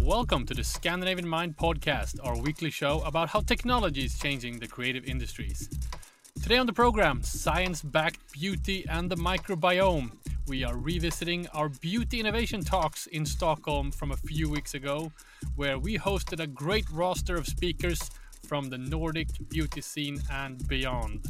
Welcome to the Scandinavian Mind podcast, our weekly show about how technology is changing the creative industries. Today on the program, science backed beauty and the microbiome. We are revisiting our beauty innovation talks in Stockholm from a few weeks ago, where we hosted a great roster of speakers from the Nordic beauty scene and beyond.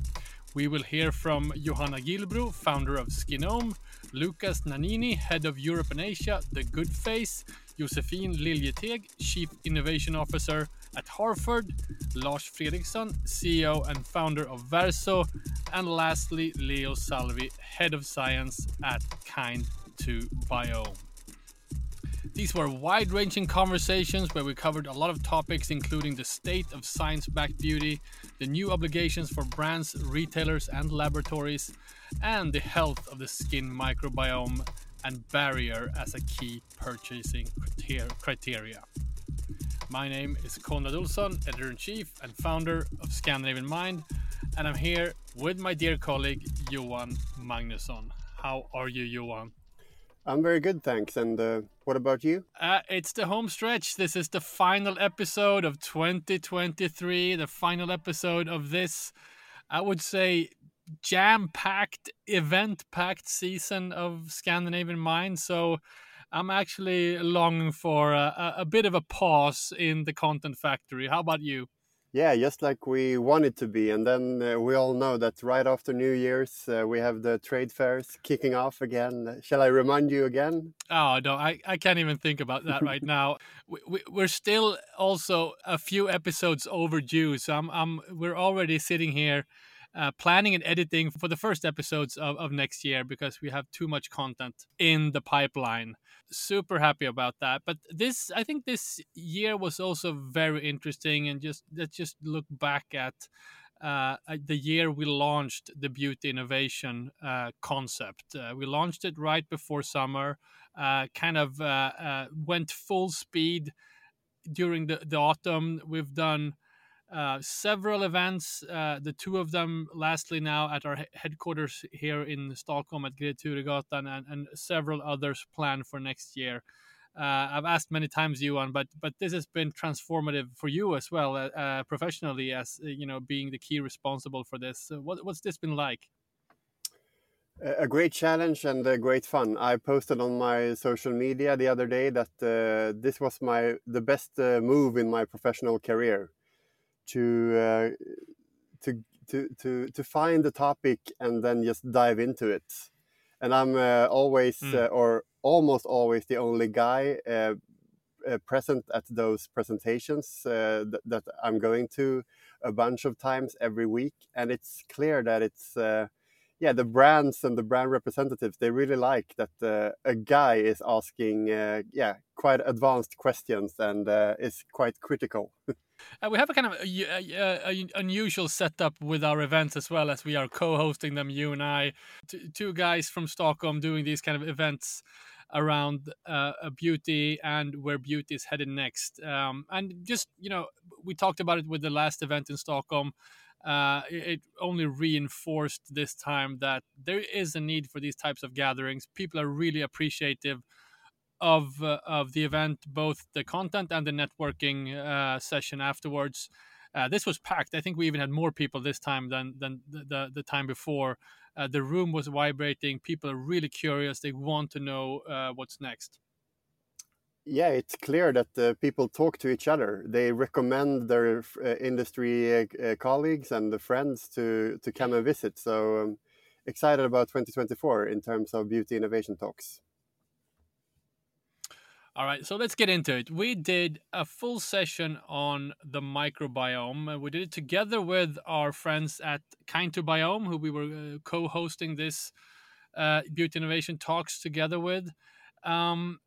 We will hear from Johanna Gillbro, founder of Skinome, Lucas Nannini, head of Europe and Asia, The Good Face, Josefin Liljeteg, Chief Innovation Officer at Hardford, Lars Fredriksson, CEO and founder of Verso, and lastly, Leo Salvi, Head of Science at Kind2 Biome. These were wide ranging conversations where we covered a lot of topics, including the state of science backed beauty, the new obligations for brands, retailers, and laboratories, and the health of the skin microbiome and barrier as a key purchasing criteria. My name is Konrad Olsson, editor in chief and founder of Scandinavian Mind, and I'm here with my dear colleague Johan Magnusson. How are you, Johan? I'm very good, thanks. And uh, what about you? Uh, it's the home stretch. This is the final episode of 2023, the final episode of this, I would say, jam packed, event packed season of Scandinavian Mind. So I'm actually longing for a, a, bit of a pause in the content factory. How about you? Yeah, just like we want it to be. And then uh, we all know that right after New Year's, uh, we have the trade fairs kicking off again. Shall I remind you again? Oh, no, I, I can't even think about that right now. We, we, we're still also a few episodes overdue. So I'm, I'm, we're already sitting here uh, planning and editing for the first episodes of, of next year because we have too much content in the pipeline. Super happy about that. But this, I think, this year was also very interesting. And just let's just look back at uh, the year we launched the beauty innovation uh, concept. Uh, we launched it right before summer, uh, kind of uh, went full speed during the, the autumn. We've done uh, several events, uh, the two of them lastly now at our headquarters here in Stockholm at Turegatan and, and several others planned for next year. Uh, I've asked many times, Johan, but but this has been transformative for you as well, uh, uh, professionally, as you know, being the key responsible for this. what, what's this been like? A great challenge and a great fun. I posted on my social media the other day that this was my the best move in my professional career to uh, to to to to find the topic and then just dive into it. And I'm uh, always mm. uh, or almost always the only guy uh, uh, present at those presentations uh, th that I'm going to a bunch of times every week, and it's clear that it's yeah the brands and the brand representatives they really like that uh, a guy is asking uh, yeah quite advanced questions and uh, is quite critical Uh, we have a kind of a, a, a, unusual setup with our events as well as we are co-hosting them. You and I, t- two guys from Stockholm, doing these kind of events around uh, beauty and where beauty is headed next. Um, and just you know, we talked about it with the last event in Stockholm. Uh, it only reinforced this time that there is a need for these types of gatherings. People are really appreciative of uh, of the event, both the content and the networking uh, session afterwards. Uh, this was packed. I think we even had more people this time than than the the, the time before. Uh, the room was vibrating. People are really curious. They want to know uh, what's next. Yeah, it's clear that uh, people talk to each other. They recommend their industry colleagues and the friends to to come and visit. So um, excited about 2024 in terms of beauty innovation talks. All right, so let's get into it. We did a full session on the microbiome. We did it together with our friends at Kind2 Biome, who we were uh, co-hosting this uh, beauty innovation talks together with. Um,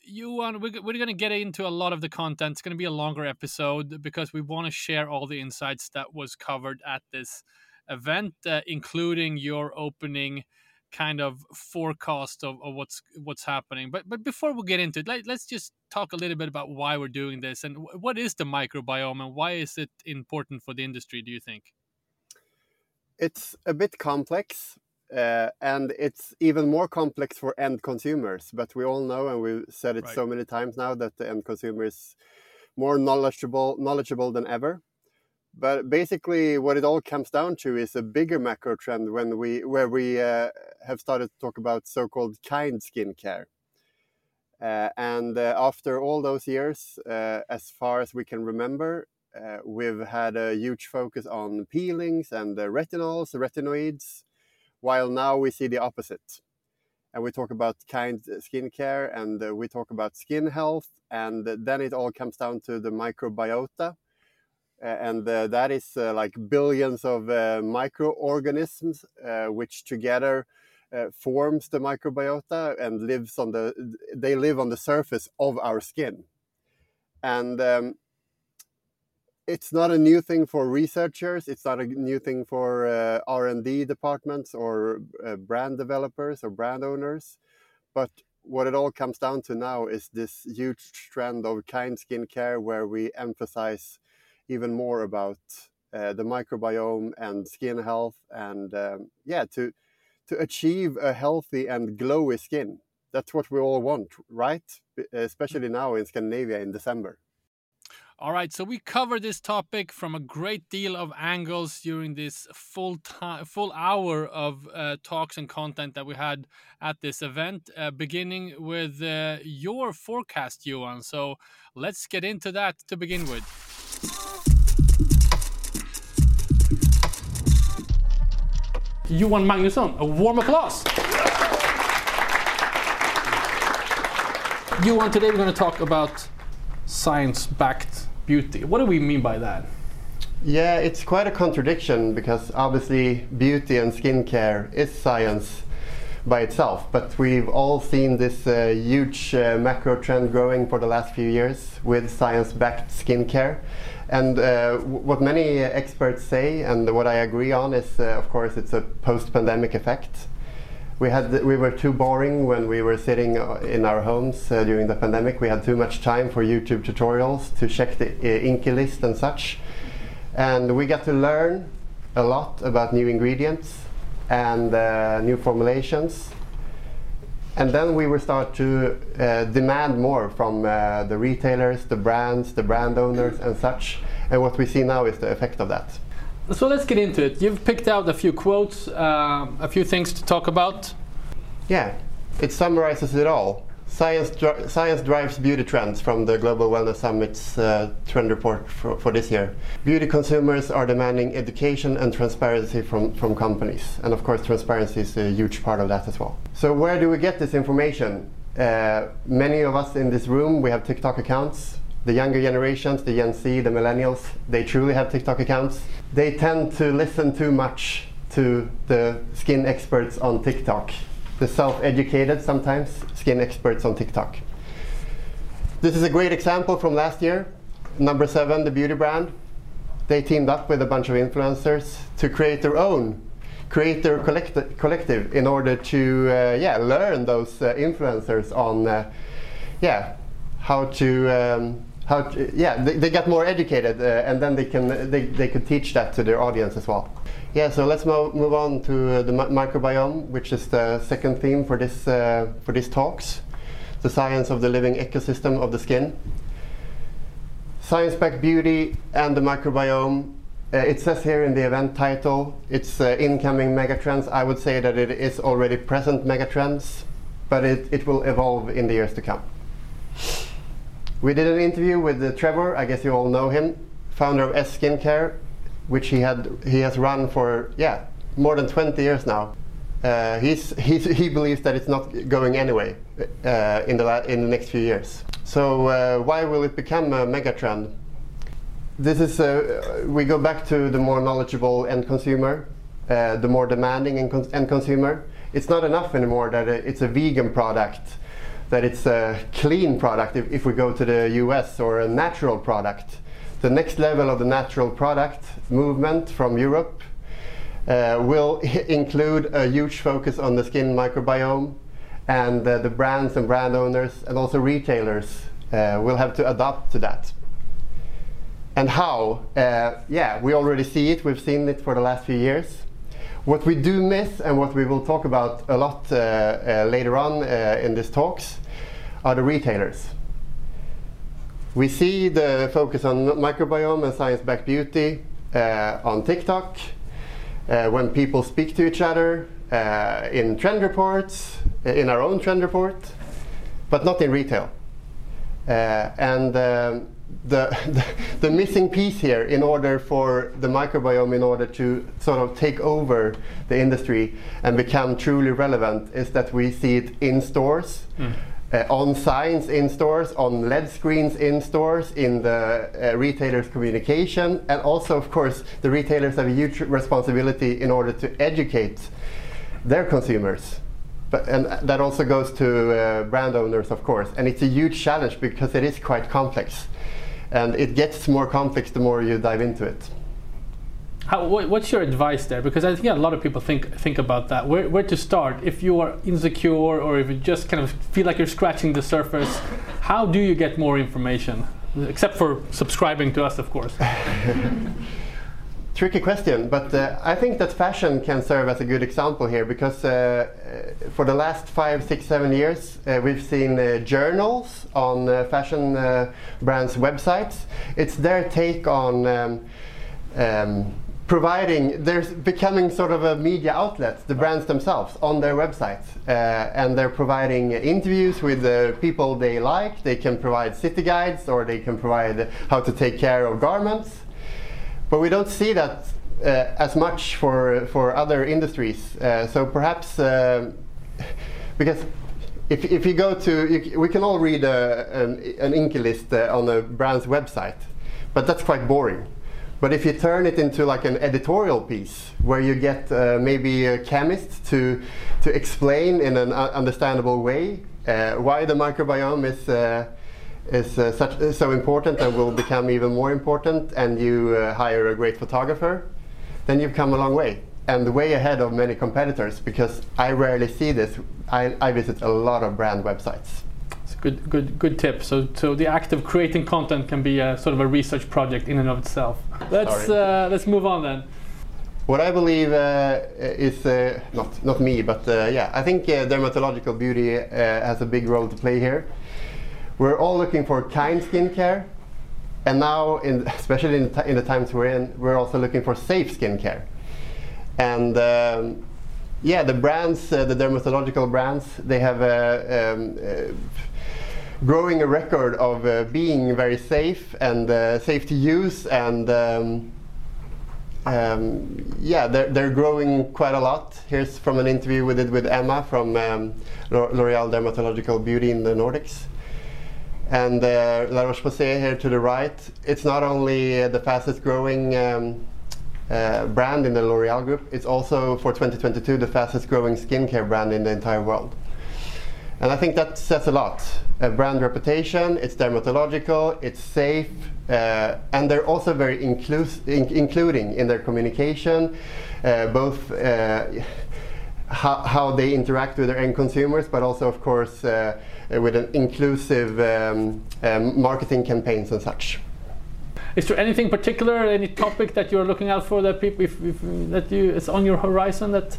you want we're, we're going to get into a lot of the content. It's going to be a longer episode because we want to share all the insights that was covered at this event, uh, including your opening kind of forecast of, of what's what's happening. But but before we get into it, let, us just talk a little bit about why we're doing this and what is the microbiome and why is it important for the industry? Do you think? it's a bit complex uh, and it's even more complex for end consumers. But we all know, and we've said it right. so many times now, that the end consumer is more knowledgeable knowledgeable than ever. But basically, what it all comes down to is a bigger macro trend when we where we uh, have started to talk about so-called kind skincare. Uh, and uh, after all those years, uh, as far as we can remember, uh, we've had a huge focus on peelings and retinols, retinoids, while now we see the opposite. And we talk about kind skincare and uh, we talk about skin health, and then it all comes down to the microbiota. And uh, that is uh, like billions of uh, microorganisms uh, which together uh, forms the microbiota and lives on the they live on the surface of our skin. And um, it's not a new thing for researchers it's not a new thing for uh, r&d departments or brand developers or brand owners. But what it all comes down to now is this huge trend of kind skincare where we emphasize even more about uh, the microbiome and skin health and um, yeah to to achieve a healthy and glowy skin that's what we all want right especially now in scandinavia in december all right, so we covered this topic from a great deal of angles during this full time, full hour of uh, talks and content that we had at this event, uh, beginning with uh, your forecast, Johan. So let's get into that to begin with. Johan Magnusson, a warm applause. Johan, today we're going to talk about science backed beauty. What do we mean by that? Yeah, it's quite a contradiction because obviously beauty and skincare is science by itself, but we've all seen this uh, huge uh, macro trend growing for the last few years with science backed skincare. And uh, what many experts say, and what I agree on, is uh, of course it's a post pandemic effect we had we were too boring when we were sitting uh, in our homes uh, during the pandemic. We had too much time for YouTube tutorials to check the INCI list and such, and we got to learn a lot about new ingredients and uh, new formulations. And then we will start to uh, demand more from uh, the retailers, the brands, the brand owners, and such. And what we see now is the effect of that. So let's get into it. You've picked out a few quotes, uh, a few things to talk about. Yeah, it summarizes it all. Science, dri science drives beauty trends from the Global Wellness Summit's uh, trend report for, for, this year. Beauty consumers are demanding education and transparency from, from companies. And of course, transparency is a huge part of that as well. So, where do we get this information? Uh, many of us in this room, we have TikTok accounts the younger generations, the Gen Z, the millennials, they truly have TikTok accounts. They tend to listen too much to the skin experts on TikTok, the self educated sometimes skin experts on TikTok. This is a great example from last year. Number seven, the beauty brand. They teamed up with a bunch of influencers to create their own creator collect- collective in order to uh, yeah learn those uh, influencers on uh, yeah how to um, how to, yeah they, they get more educated uh, and then they can they, they could teach that to their audience as well. Yeah so let's mo move on to uh, the microbiome which is the second theme for this uh, for these talks. The science of the living ecosystem of the skin. Science-backed beauty and the microbiome uh, it says here in the event title it's uh, incoming megatrends. I would say that it is already present megatrends but it, it will evolve in the years to come we did an interview with uh, Trevor. I guess you all know him, founder of S Skincare, which he had he has run for yeah more than 20 years now. Uh, he's, he's, he believes that it's not going anyway uh, in the in the next few years. So uh, why will it become a megatrend? This is uh, we go back to the more knowledgeable end consumer, uh, the more demanding end, end consumer. It's not enough anymore that it's a vegan product that it's a clean product if, if we go to the US or a natural product. The next level of the natural product movement from Europe uh, will include a huge focus on the skin microbiome and uh, the brands and brand owners and also retailers uh, will have to adapt to that. And how? Uh, yeah, we already see it. We've seen it for the last few years. What we do miss, and what we will talk about a lot uh, uh, later on uh, in these talks, are the retailers. We see the focus on microbiome and science-backed beauty uh, on TikTok, uh, when people speak to each other, uh, in trend reports, in our own trend report, but not in retail. and um, the, the, the, missing piece here in order for the microbiome in order to sort of take over the industry and become truly relevant is that we see it in stores mm. uh, on signs in stores on led screens in stores in the uh, retailers communication and also of course the retailers have a huge responsibility in order to educate their consumers but, and that also goes to uh, brand owners, of course. And it's a huge challenge because it is quite complex and it gets more complex the more you dive into it. How, what's your advice there? Because I think a lot of people think think about that. Where, where to start if you are insecure or if you just kind of feel like you're scratching the surface? How do you get more information? Except for subscribing to us, of course. tricky question, but uh, I think that fashion can serve as a good example here because uh, uh for the last five, six, seven years, uh, we've seen uh, journals on uh, fashion brands' websites. It's their take on um, um, providing, there's becoming sort of a media outlet, the brands themselves, on their websites. and they're providing interviews with the people they like. They can provide city guides or they can provide how to take care of garments. But we don't see that uh, as much for, for other industries. Uh, so perhaps, uh, because if, if you go to, you, we can all read a, an, an INCI list uh, on a brand's website, but that's quite boring. But if you turn it into like an editorial piece where you get uh, maybe a chemist to, to explain in an understandable way uh, why the microbiome is is uh, such, uh, so important and will become even more important, and you uh, hire a great photographer, then you've come a long way and way ahead of many competitors because I rarely see this. I, I visit a lot of brand websites. It's a good, good, good tip. So, so the act of creating content can be a sort of a research project in and of itself. Let's uh, let's move on then. What I believe uh, is uh, not not me, but uh, yeah, I think uh, dermatological beauty uh, has a big role to play here. We're all looking for kind skincare, and now, in, especially in, in, the times we're in, we're also looking for safe skincare. And um, yeah, the brands, uh, the dermatological brands, they have a um, uh, growing a record of uh, being very safe and uh, safe to use and um, um, yeah, they're, they're growing quite a lot. Here's from an interview we did with Emma from um, L'Oreal Dermatological Beauty in the Nordics. And uh, La Roche-Posay here to the right, it's not only the fastest growing um, uh, brand in the L'Oreal group, it's also for 2022 the fastest growing skincare brand in the entire world. And I think that says a lot. A brand reputation, it's dermatological, it's safe, uh, and they're also very inclus- in- including in their communication, uh, both uh, how, how, they interact with their end consumers, but also, of course, uh, with an inclusive um, um, marketing campaigns and such. Is there anything particular, any topic that you're looking out for that people, if, if, that you is on your horizon that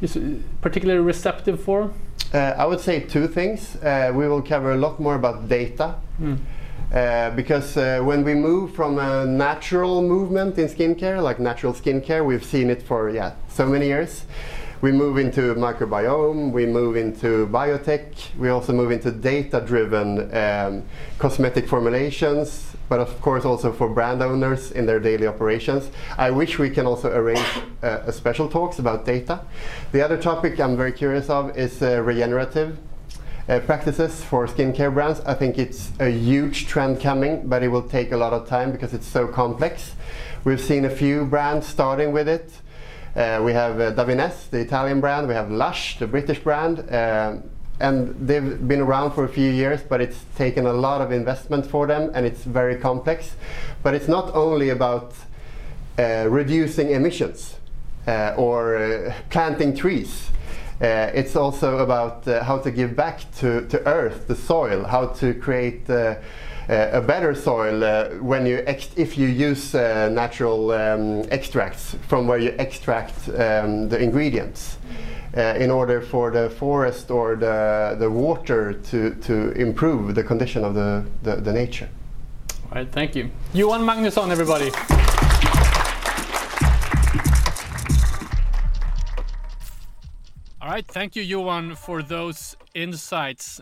is particularly receptive for? Uh, I would say two things. Uh, we will cover a lot more about data. Mm. Uh, because uh, when we move from a natural movement in skincare, like natural skincare, we've seen it for yeah so many years we move into microbiome, we move into biotech, we also move into data-driven um, cosmetic formulations, but of course also for brand owners in their daily operations. I wish we can also arrange uh, a special talks about data. The other topic I'm very curious of is uh, regenerative uh, practices for skincare brands. I think it's a huge trend coming, but it will take a lot of time because it's so complex. We've seen a few brands starting with it. Uh, we have uh, Davines, the Italian brand. We have Lush, the British brand. Uh, and they've been around for a few years, but it's taken a lot of investment for them and it's very complex. But it's not only about uh, reducing emissions uh, or uh, planting trees. Uh, it's also about how to give back to, to earth, the soil, how to create uh, a better soil uh, when you if you use uh, natural um, extracts from where you extract um, the ingredients. Uh, in order for the forest or the, the water to, to improve the condition of the, the, the nature. All right, thank you. Johan Magnusson, everybody. All right, thank you, Johan, for those insights.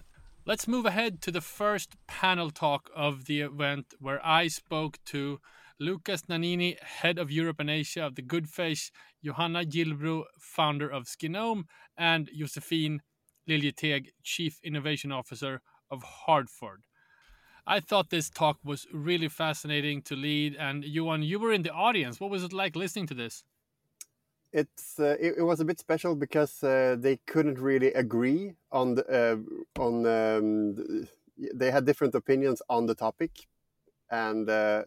Let's move ahead to the first panel talk of the event where I spoke to Lucas Nannini, head of Europe and Asia of the Goodface, Johanna Gillbro, founder of Skinome, and Josephine Liljeteg, chief innovation officer of Hardford. I thought this talk was really fascinating to lead, and Johan, you were in the audience. What was it like listening to this? It's uh, it, it, was a bit special because uh, they couldn't really agree on the, uh, on um, they had different opinions on the topic and uh,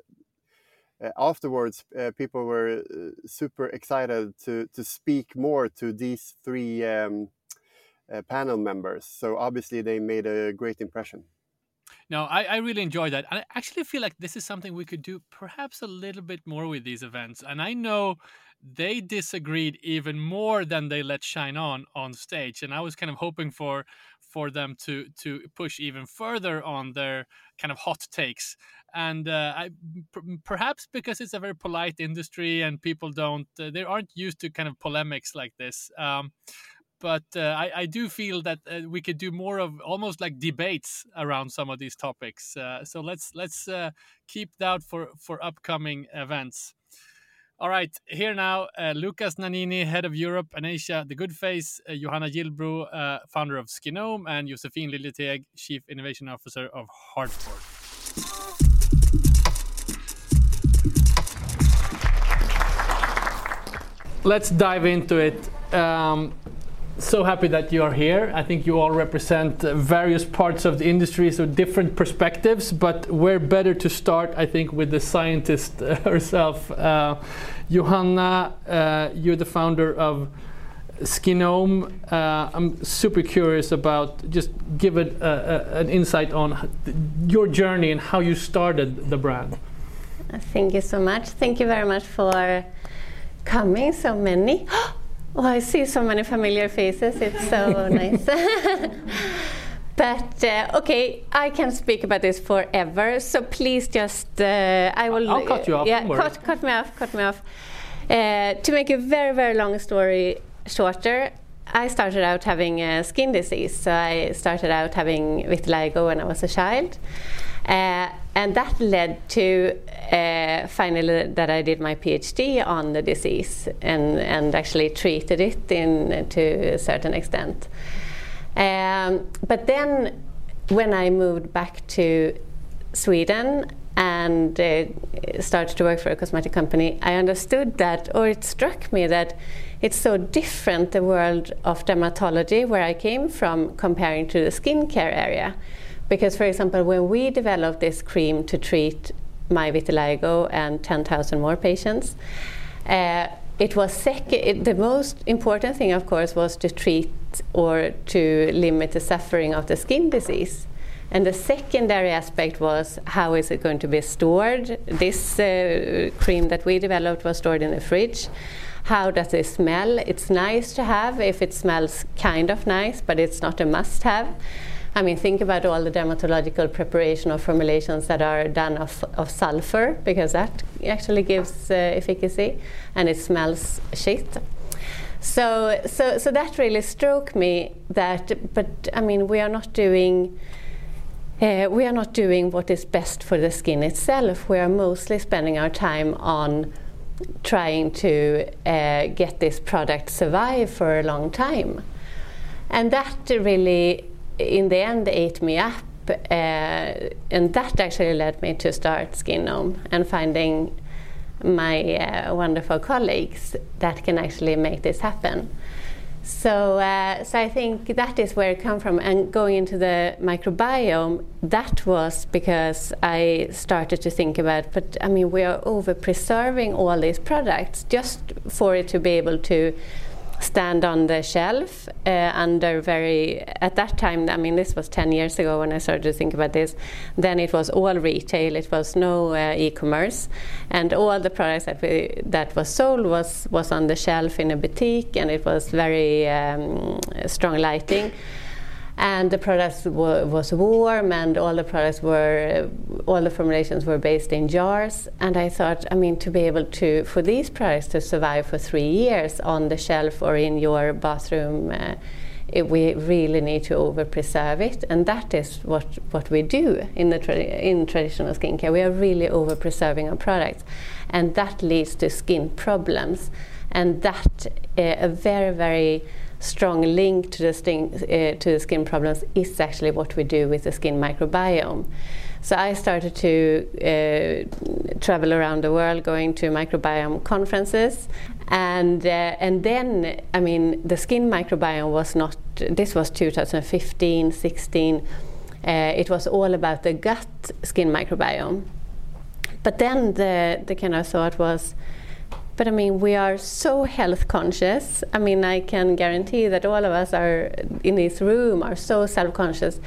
uh, afterwards uh, people were super excited to to speak more to these three um, panel members so obviously they made a great impression no, I, I really enjoy that. I actually feel like this is something we could do perhaps a little bit more with these events. And I know they disagreed even more than they let shine on on stage and i was kind of hoping for for them to to push even further on their kind of hot takes. And uh, I, perhaps because it's a very polite industry and people don't uh, they aren't used to kind of polemics like this um, but uh, I, I, do feel that uh, we could do more of almost like debates around some of these topics uh, so let's let's uh, keep that for for upcoming events all right, here now, uh, Lucas Nannini, head of Europe and Asia, The Goodface, uh, Johanna Gillbro, uh, founder of Skinome, and Josephine Liljeteg, chief innovation officer of Hardford. Let's dive into it. Um, so happy that you are here. I think you all represent uh, various parts of the industry, so different perspectives, but we're better to start, I think, with the scientist uh, herself. Uh, Johanna, uh, you're the founder of Skinome. Uh, I'm super curious about just give it an insight on your journey and how you started the brand. Thank you so much. Thank you very much for coming, so many. Oh, I see so many familiar faces. It's so nice. but uh, okay, I can speak about this forever. So please just, uh, I will. I'll cut you off. Yeah, cut, cut me off. Cut me off. Uh, to make a very, very long story shorter, I started out having a skin disease. So I started out having vitiligo when I was a child. Uh, and that led to uh, finally that I did my PhD on the disease and, and actually treated it in, to a certain extent. Um, but then when I moved back to Sweden and uh, started to work for a cosmetic company, I understood that, or it struck me that it's so different the world of dermatology where I came from comparing to the skincare area. Because, for example, when we developed this cream to treat my vitiligo and 10,000 more patients, uh, it was sec- it, the most important thing, of course, was to treat or to limit the suffering of the skin disease. And the secondary aspect was how is it going to be stored? This uh, cream that we developed was stored in the fridge. How does it smell? It's nice to have if it smells kind of nice, but it's not a must have. I mean, think about all the dermatological preparation or formulations that are done of, of sulfur, because that actually gives uh, efficacy, and it smells shit. So, so, so that really struck me. That, but I mean, we are not doing. Uh, we are not doing what is best for the skin itself. We are mostly spending our time on trying to uh, get this product survive for a long time, and that really in the end they ate me up. Uh, and that actually led me to start Skinome and finding my uh, wonderful colleagues that can actually make this happen. So, uh, so I think that is where it comes from. And going into the microbiome, that was because I started to think about, but I mean, we are over preserving all these products just for it to be able to stand on the shelf uh, under very at that time i mean this was 10 years ago when i started to think about this then it was all retail it was no uh, e-commerce and all the products that we that was sold was was on the shelf in a boutique and it was very um, strong lighting and the products was warm and all the products were all the formulations were based in jars. And i thought i mean to be able to for these products to survive for three years on the shelf or in your bathroom uh, it, we really need to over preserve it. And that is what, what we do in the tra- in traditional skincare. We are really over preserving our products. And that leads to skin problems. And that uh, a very very strong link to the, sting, uh, to the skin problems is actually what we do with the skin microbiome. So I started to uh, travel around the world, going to microbiome conferences, and uh, and then I mean the skin microbiome was not. This was 2015, 16. Uh, it was all about the gut skin microbiome. But then the the kind of thought was but I mean, we are so health conscious. I mean, I can guarantee that all of us are in this room are so self conscious,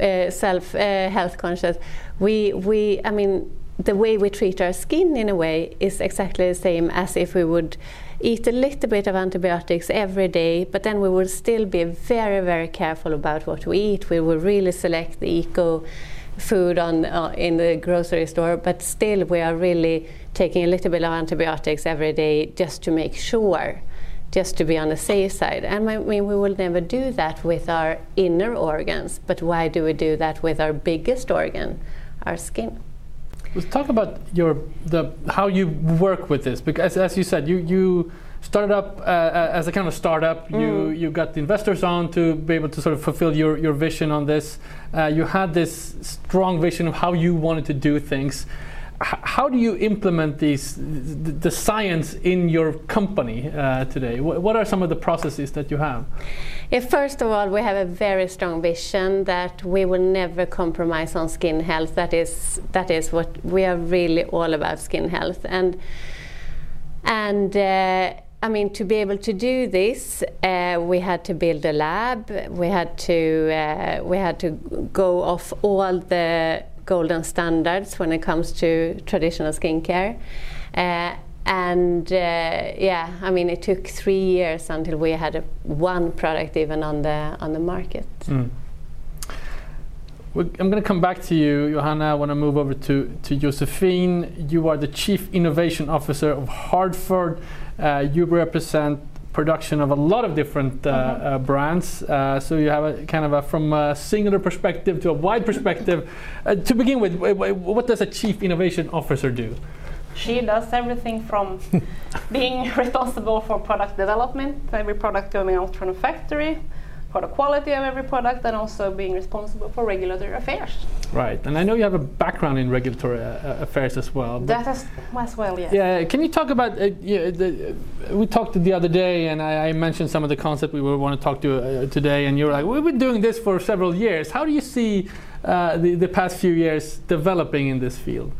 uh, self uh, health conscious. We, we, I mean, the way we treat our skin in a way is exactly the same as if we would eat a little bit of antibiotics every day, but then we would still be very, very careful about what we eat. We would really select the eco food on uh, in the grocery store, but still we are really taking a little bit of antibiotics every day just to make sure, just to be on the safe side. And I mean, we will never do that with our inner organs, but why do we do that with our biggest organ, our skin? Let's talk about your the how you work with this because as you said you you started up uh, uh, as a kind of startup. Mm. You you got the investors on to be able to sort of fulfill your, your vision on this. Uh, you had this strong vision of how you wanted to do things how do you implement these the science in your company uh, today what are some of the processes that you have if first of all we have a very strong vision that we will never compromise on skin health that is that is what we are really all about skin health and and uh, I mean, to be able to do this, uh, we had to build a lab. We had to uh, we had to go off all the golden standards when it comes to traditional skincare. Uh, and uh, yeah, I mean, it took three years until we had a, one product even on the on the market. Mm. I'm going to come back to you, Johanna. I want to move over to, to Josephine. You are the Chief Innovation Officer of Hardford. Uh, you represent production of a lot of different uh, mm-hmm. uh, brands. Uh, so you have a kind of a from a singular perspective to a wide perspective. Uh, to begin with, what does a chief innovation officer do? She does everything from being responsible for product development, every product going out from the factory, for the quality of every product and also being responsible for regulatory affairs. Right, and I know you have a background in regulatory uh, affairs as well. That as, as well, yes. Yeah, can you talk about? Uh, yeah, the, we talked the other day, and I, I, mentioned some of the concepts we want to talk to uh, today, and you're like, we've been doing this for several years. How do you see uh, the, the past few years developing in this field?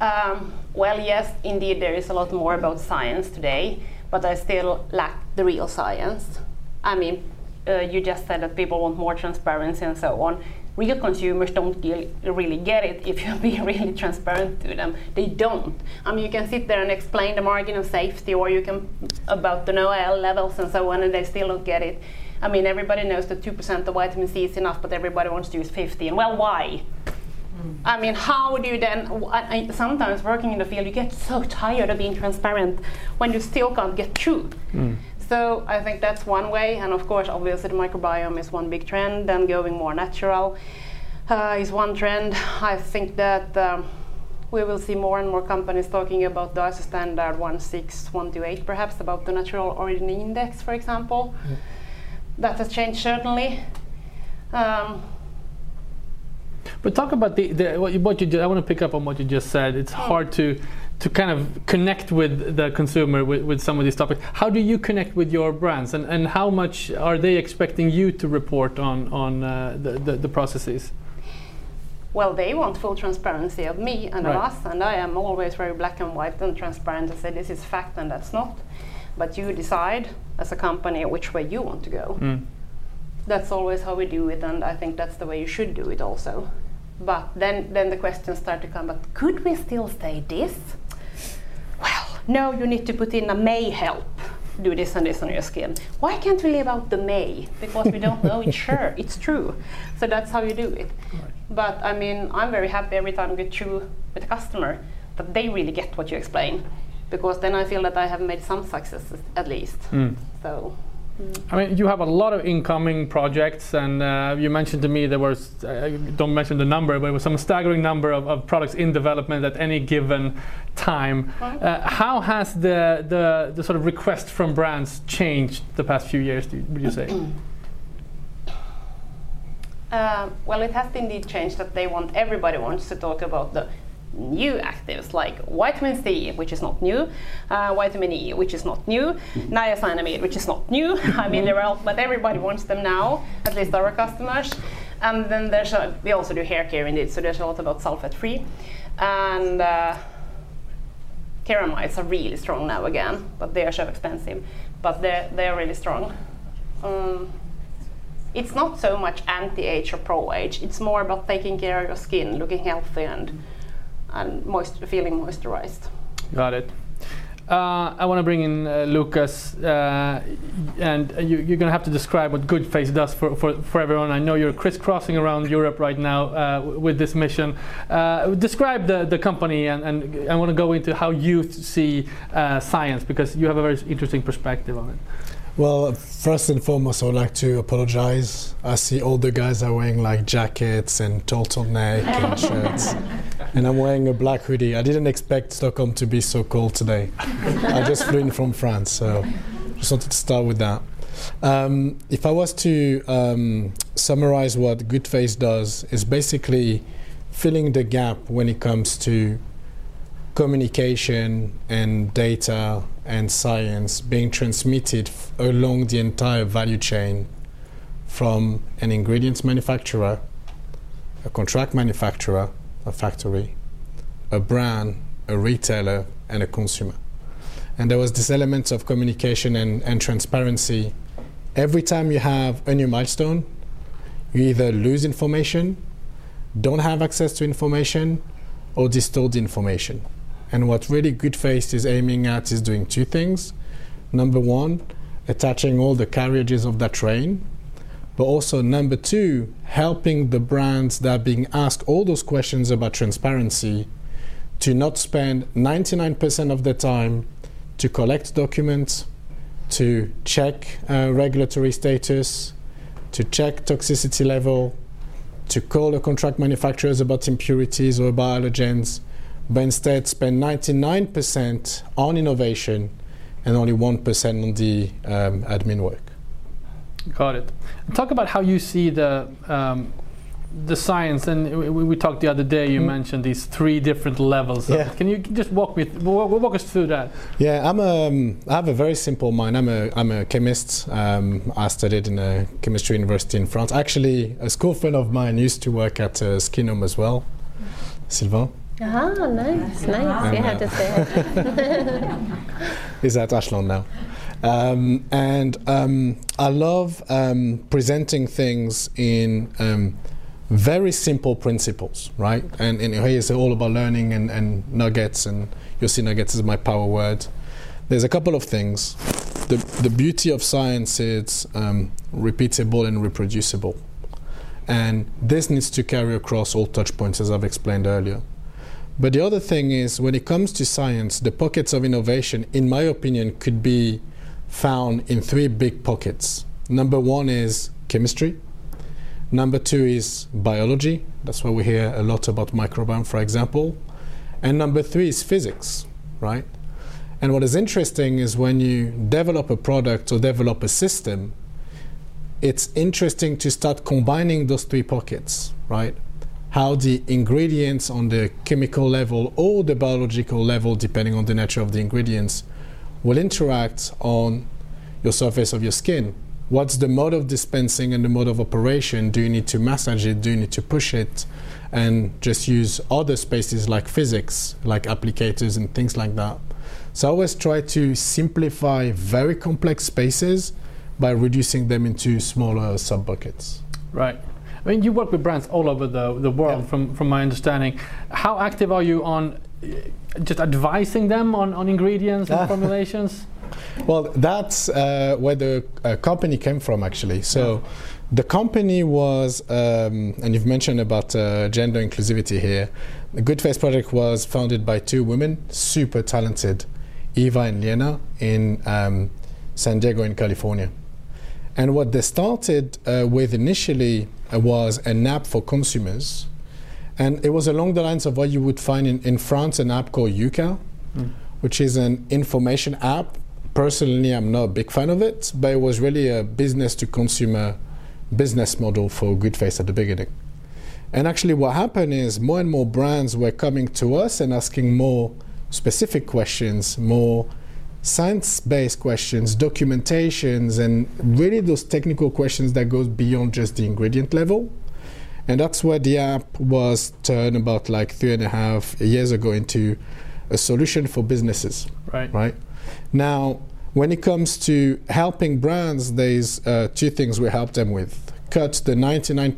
Um, well, yes, indeed, there is a lot more about science today, but I still lack the real science. I mean, uh, you just said that people want more transparency and so on. Real consumers don't really get it if you be really transparent to them. They don't. I mean, you can sit there and explain the margin of safety, or you can about the NOAEL levels and so on, and they still don't get it. I mean, everybody knows that two percent of vitamin C is enough, but everybody wants to use 50. And well, why? Mm. I mean, how do you then? I, sometimes working in the field, you get so tired of being transparent when you still can't get through. Mm. So I think that's one way, and of course, obviously, the microbiome is one big trend. Then going more natural uh, is one trend. I think that um, we will see more and more companies talking about the ISO standard 16128, perhaps about the natural origin index, for example. Mm. That has changed certainly. Um, but talk about the, the what, you, what you did. I want to pick up on what you just said. It's hard to to kind of connect with the consumer with, with some of these topics. How do you connect with your brands, and, and how much are they expecting you to report on on uh, the, the, the processes? Well, they want full transparency of me and right. of us, and I am always very black and white and transparent and say this is fact and that's not. but you decide as a company which way you want to go. Mm. That's always how we do it, and I think that's the way you should do it also. But then, then the questions start to come. But could we still say this? No. You need to put in a may help do this and this on your skin. Why can't we leave out the may? Because we don't know it's sure, it's true. So that's how you do it. Right. But I mean, I'm very happy every time I get through with a customer that they really get what you explain, because then I feel that I have made some successes at least. Mm. So. I mean, you have a lot of incoming projects, and uh, you mentioned to me there was, uh, don't mention the number, but it was some staggering number of, of products in development at any given time. Uh, how has the, the, the, sort of request from brands changed the past few years, would you say? Uh, well, it has indeed changed that they want, everybody wants to talk about the new actives like vitamin C, which is not new, uh, vitamin E, which is not new, niacinamide, which is not new. I mean, they're all, but everybody wants them now, at least our customers. And then there's a, we also do hair care indeed, so there's a lot about sulfate free. And uh, ceramides are really strong now again, but they are so expensive. But they're, they're really strong. Um, it's not so much anti-age or pro-age. It's more about taking care of your skin, looking healthy, and and moist, feeling moisturized. Got it. Uh, I want to bring in uh, Lucas, uh, and you, are going to have to describe what Good Face does for, for, for everyone. I know you're crisscrossing around Europe right now uh, with this mission. Uh, describe the, the company, and, and I want to go into how you see uh, science because you have a very interesting perspective on it. Well, first and foremost, I would like to apologize. I see all the guys are wearing like jackets and turtleneck and shirts, and I'm wearing a black hoodie. I didn't expect Stockholm to be so cold today. I just flew in from France, so just wanted to start with that. Um, if I was to um, summarize what Good Goodface does, is basically filling the gap when it comes to communication and data and science being transmitted f- along the entire value chain from an ingredients manufacturer, a contract manufacturer, a factory, a brand, a retailer, and a consumer. And there was this element of communication and, and transparency. Every time you have a new milestone, you either lose information, don't have access to information, or distort the information. And what really Goodface is aiming at is doing two things. Number one, attaching all the carriages of that train, but also number two, helping the brands that are being asked all those questions about transparency to not spend 99% of their time to collect documents, to check uh, regulatory status, to check toxicity level, to call the contract manufacturers about impurities or about allergens, but instead spend 99% on innovation and only 1% on the um, admin work. Got it. Talk about how you see the um, the science, and we, we, talked the other day. You mm. mentioned these three different levels. Yeah. Can you just walk me th- walk us through that? Yeah, I'm a um, I have a very simple mind. I'm a I'm a chemist. Um, I studied in a chemistry university in France. Actually, a school friend of mine used to work at uh, as well, Sylvain. Ah, nice, nice. You had to say He's at Ashland now. Um, and um, I love um, presenting things in um, very simple principles, right? And, and here it's all about learning and, and nuggets, and you'll see nuggets is my power word. There's a couple of things. The, the beauty of science is um, repeatable and reproducible. And this needs to carry across all touch points, as I've explained earlier. But the other thing is, when it comes to science, the pockets of innovation, in my opinion, could be found in three big pockets. Number one is chemistry. Number two is biology. That's why we hear a lot about microbiome, for example. And number three is physics, right? And what is interesting is when you develop a product or develop a system, it's interesting to start combining those three pockets, right? How the ingredients on the chemical level or the biological level, depending on the nature of the ingredients, will interact on your surface of your skin. What's the mode of dispensing and the mode of operation? Do you need to massage it? Do you need to push it? And just use other spaces like physics, like applicators and things like that. So I always try to simplify very complex spaces by reducing them into smaller sub buckets. Right. I mean, you work with brands all over the, the world, Yeah. from, from my understanding. How active are you on uh, just advising them on, on ingredients and Ah. formulations? Well, that's uh, where the uh, company came from, actually. So, the company was, um, and you've mentioned about uh, gender inclusivity here. The Good Face Project was founded by two women, super talented, Eva and Lena, in um, San Diego, in California. And what they started uh, with initially uh, was an app for consumers. And it was along the lines of what you would find in, in France, an app called Yuka, which is an information app. Personally, I'm not a big fan of it, but it was really a business to consumer business model for Good Face at the beginning. And actually, what happened is more and more brands were coming to us and asking more specific questions, more science based questions, documentations, and really those technical questions that goes beyond just the ingredient level. And that's where the app was turned about like three and a half years ago into a solution for businesses Right. right? Now, when it comes to helping brands, there's uh, two things we help them with: cut the 99%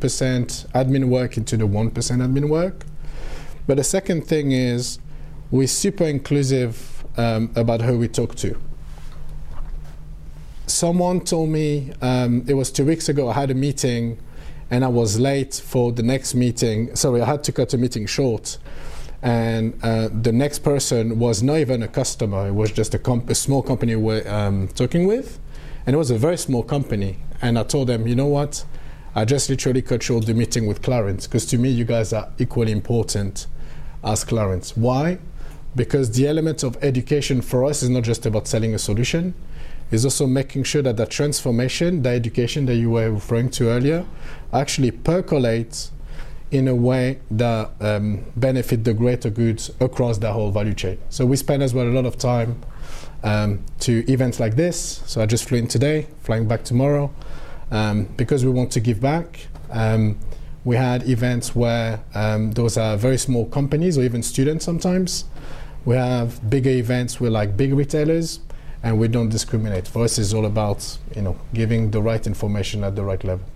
admin work into the 1% admin work. But the second thing is we're super inclusive um, about who we talk to. Someone told me um, it was two weeks ago. I had a meeting, and I was late for the next meeting. Sorry, I had to cut a meeting short and uh, the next person was not even a customer it was just a, comp- a small company we're um, talking with and it was a very small company and i told them you know what i just literally cut short the meeting with Clarins because to me you guys are equally important as Clarins why because the element of education for us is not just about selling a solution is also making sure that the transformation the education that you were referring to earlier actually percolates in a way that um, benefit the greater goods across the whole value chain. So we spend as well a lot of time um, to events like this. So I just flew in today, flying back tomorrow, um, because we want to give back. We had events where um, those are very small companies or even students sometimes. We have bigger events with like big retailers, and we don't discriminate. For us, it's all about you know giving the right information at the right level.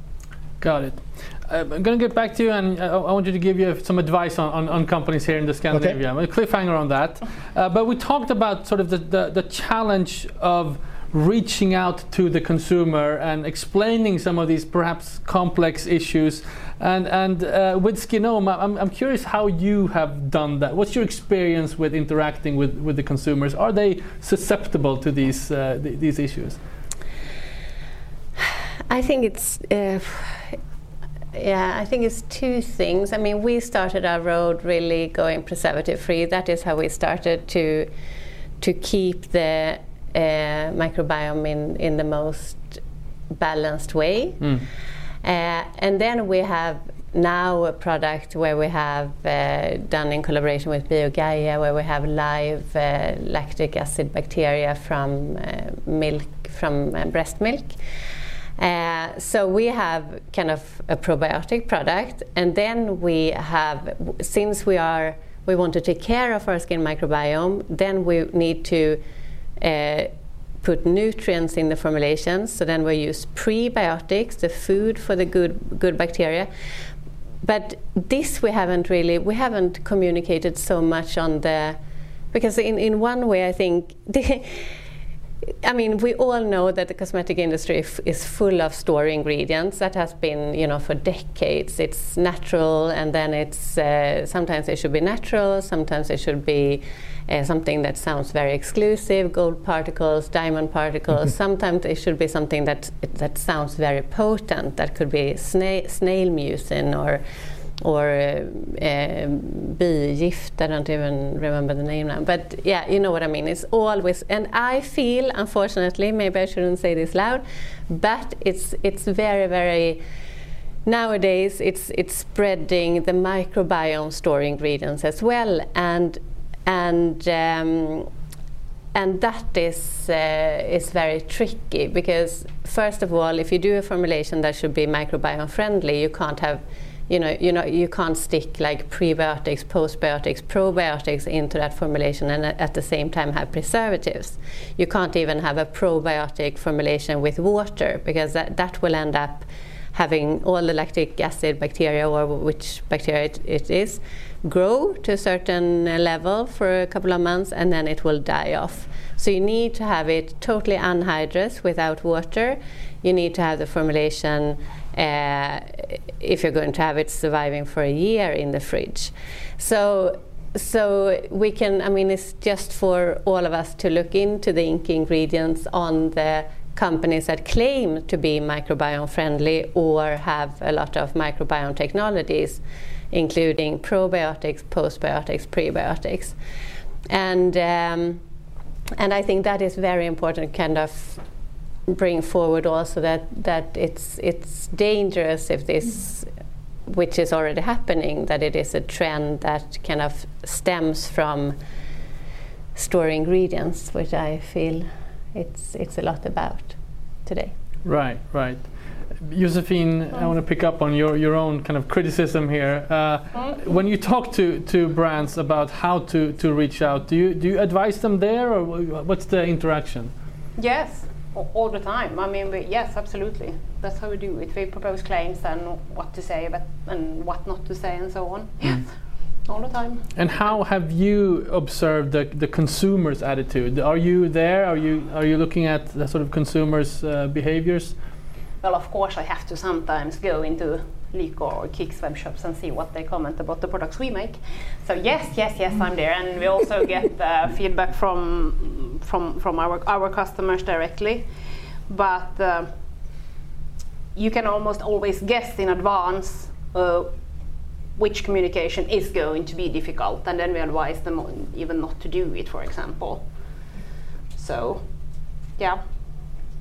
Got it. Uh, I'm going to get back to you, and uh, I want you to give you some advice on, on, on companies here in the Scandinavia. Okay. I'm a cliffhanger on that. Uh, but we talked about sort of the, the, the challenge of reaching out to the consumer and explaining some of these perhaps complex issues. And, and uh, with Skinome, I'm, I'm curious how you have done that. What's your experience with interacting with, with the consumers? Are they susceptible to these, uh, th- these issues? I think it's uh, yeah, I think it's two things. I mean, we started our road really going preservative free. That is how we started to to keep the uh, microbiome in in the most balanced way. Mm. Uh, and then we have now a product where we have uh, done in collaboration with BioGaia, where we have live uh, lactic acid bacteria from milk, from breast milk. Uh, so we have kind of a probiotic product, and then we have, since we are we want to take care of our skin microbiome, then we need to uh, put nutrients in the formulations. So then we use prebiotics, the food for the good good bacteria. But this we haven't really we haven't communicated so much on the because in, in one way I think the, I mean, we all know that the cosmetic industry f- is full of story ingredients. That has been, you know, for decades. It's natural, and then it's uh, sometimes it should be natural, sometimes it should be uh, something that sounds very exclusive, gold particles, diamond particles. sometimes it should be something that that sounds very potent. That could be sna- snail mucin or or uh, bigift. I don't even remember the name now. But yeah, you know what I mean. It's always, and I feel, unfortunately, maybe I shouldn't say this loud, but it's it's very very. Nowadays, it's it's spreading the microbiome store ingredients as well, and and. Um, and that is uh, is very tricky because first of all, if you do a formulation that should be microbiome friendly, you can't have you know, you know, you can't stick like prebiotics, postbiotics, probiotics into that formulation and at the same time have preservatives. You can't even have a probiotic formulation with water because that, that will end up having all the lactic acid bacteria or which bacteria it, it is grow to a certain level for a couple of months and then it will die off. So you need to have it totally anhydrous without water. You need to have the formulation uh, if you're going to have it surviving for a year in the fridge. So so we can i mean it's just for all of us to look into the INCI ingredients on the companies that claim to be microbiome friendly or have a lot of microbiome technologies including probiotics postbiotics prebiotics and um, and i think that is very important kind of bring forward also that that it's it's dangerous if this which is already happening that it is a trend that kind of stems from store ingredients which i feel it's it's a lot about today right right Josefin, I want to pick up on your, your own kind of criticism here. Uh, when you talk to, to brands about how to, to reach out, do you, do you advise them there or what's the interaction? Yes, all the time. I mean, we, yes, absolutely. That's how we do it. We propose claims and what to say but, and what not to say and so on. Yes. Mm. All the time. And how have you observed the, the consumer's attitude? Are you there? Are you are you looking at the sort of consumers' uh, behaviors? Well, of course, I have to sometimes go into Lyko or Kicks web shops and see what they comment about the products we make. So yes, yes, yes, I'm there, and we also get uh, feedback from from from our our customers directly. But uh, you can almost always guess in advance uh, which communication is going to be difficult, and then we advise them even not to do it, for example. So, yeah,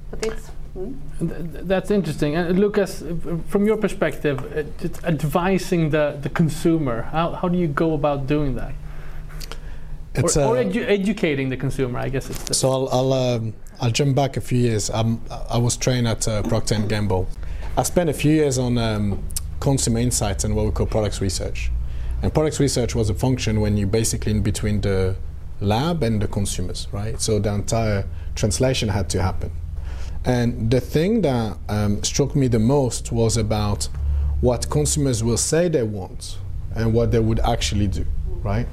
but it's that's interesting. And Lucas, from your perspective, uh, advising the, the consumer, how, how do you go about doing that? It's or, or uh, edu educating the consumer, I guess it's. so I'll I'll, um, I'll jump back a few years. Um, I was trained at uh, Procter Gamble. I spent a few years on um, consumer insights and what we call products research. And products research was a function when you basically in between the lab and the consumers, right? So the entire translation had to happen. And the thing that um, struck me the most was about what consumers will say they want and what they would actually do, right?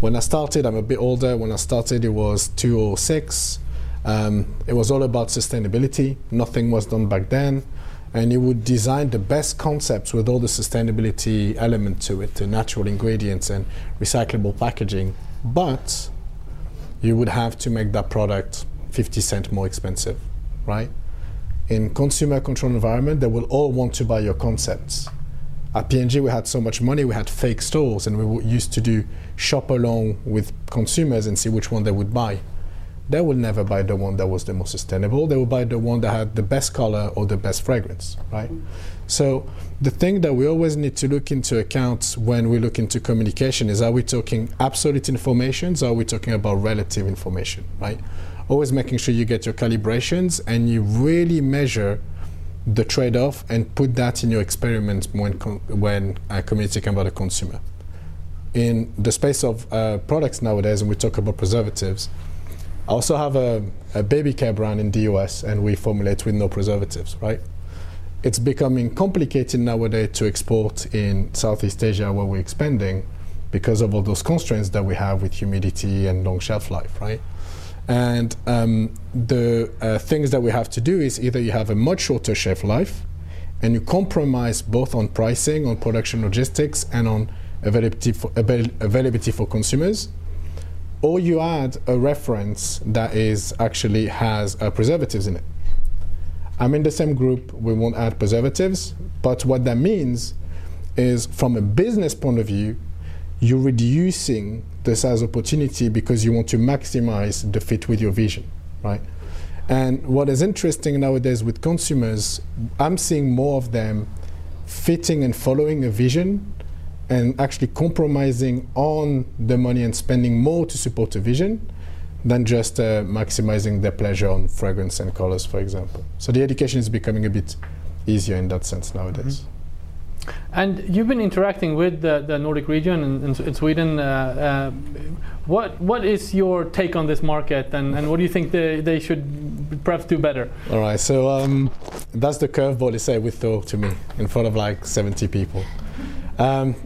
When I started, I'm a bit older. When I started, it was 206. Um, it was all about sustainability. Nothing was done back then. And you would design the best concepts with all the sustainability element to it, the natural ingredients and recyclable packaging. But you would have to make that product 50 cents more expensive right? In consumer control environment, they will all want to buy your concepts. At P&G, we had so much money, we had fake stores, and we used to do shop along with consumers and see which one they would buy. They will never buy the one that was the most sustainable. They will buy the one that had the best color or the best fragrance, right? So the thing that we always need to look into account when we look into communication is: Are we talking absolute information? Or are we talking about relative information, right? Always making sure you get your calibrations and you really measure the trade-off and put that in your experiment when when uh, communicating about a consumer. In the space of uh, products nowadays, and we talk about preservatives, I also have a, a baby care brand in the US, and we formulate with no preservatives, right? It's becoming complicated nowadays to export in Southeast Asia, where we're expanding, because of all those constraints that we have with humidity and long shelf life, right? And um, the uh, things that we have to do is either you have a much shorter shelf life and you compromise both on pricing, on production logistics, and on availability for, availability for consumers, or you add a reference that is actually has uh, preservatives in it. I'm in the same group, we won't add preservatives, but what that means is from a business point of view, you're reducing the size opportunity because you want to maximize the fit with your vision, right? And what is interesting nowadays with consumers, I'm seeing more of them fitting and following a vision and actually compromising on the money and spending more to support a vision than just uh, maximizing their pleasure on fragrance and colors, for example. So the education is becoming a bit easier in that sense nowadays. Mm-hmm. And you've been interacting with the, the Nordic region in, in, in Sweden. Uh, uh, what what is your take on this market, and, and what do you think they, they should perhaps do better? All right, so um, that's the curveball they say we throw to me in front of like 70 people. Um,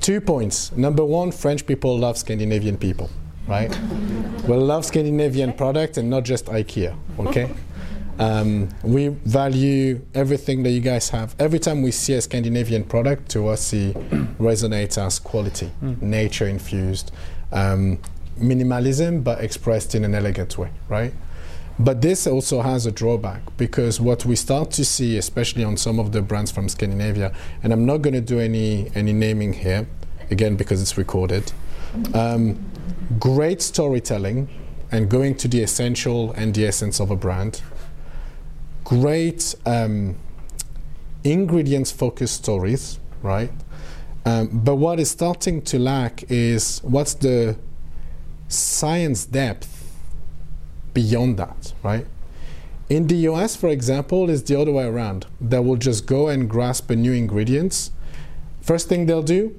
two points. Number one, French people love Scandinavian people, right? we love Scandinavian product and not just IKEA, okay? Um, we value everything that you guys have. Every time we see a Scandinavian product, to us, it resonates as quality, mm. nature infused, um, minimalism, but expressed in an elegant way, right? But this also has a drawback because what we start to see, especially on some of the brands from Scandinavia, and I'm not going to do any any naming here, again because it's recorded. Um, great storytelling and going to the essential and the essence of a brand great um, ingredients focused stories, right? Um, but what is starting to lack is what's the science depth beyond that, right? In the US, for example, is the other way around. They will just go and grasp a new ingredients. First thing they'll do,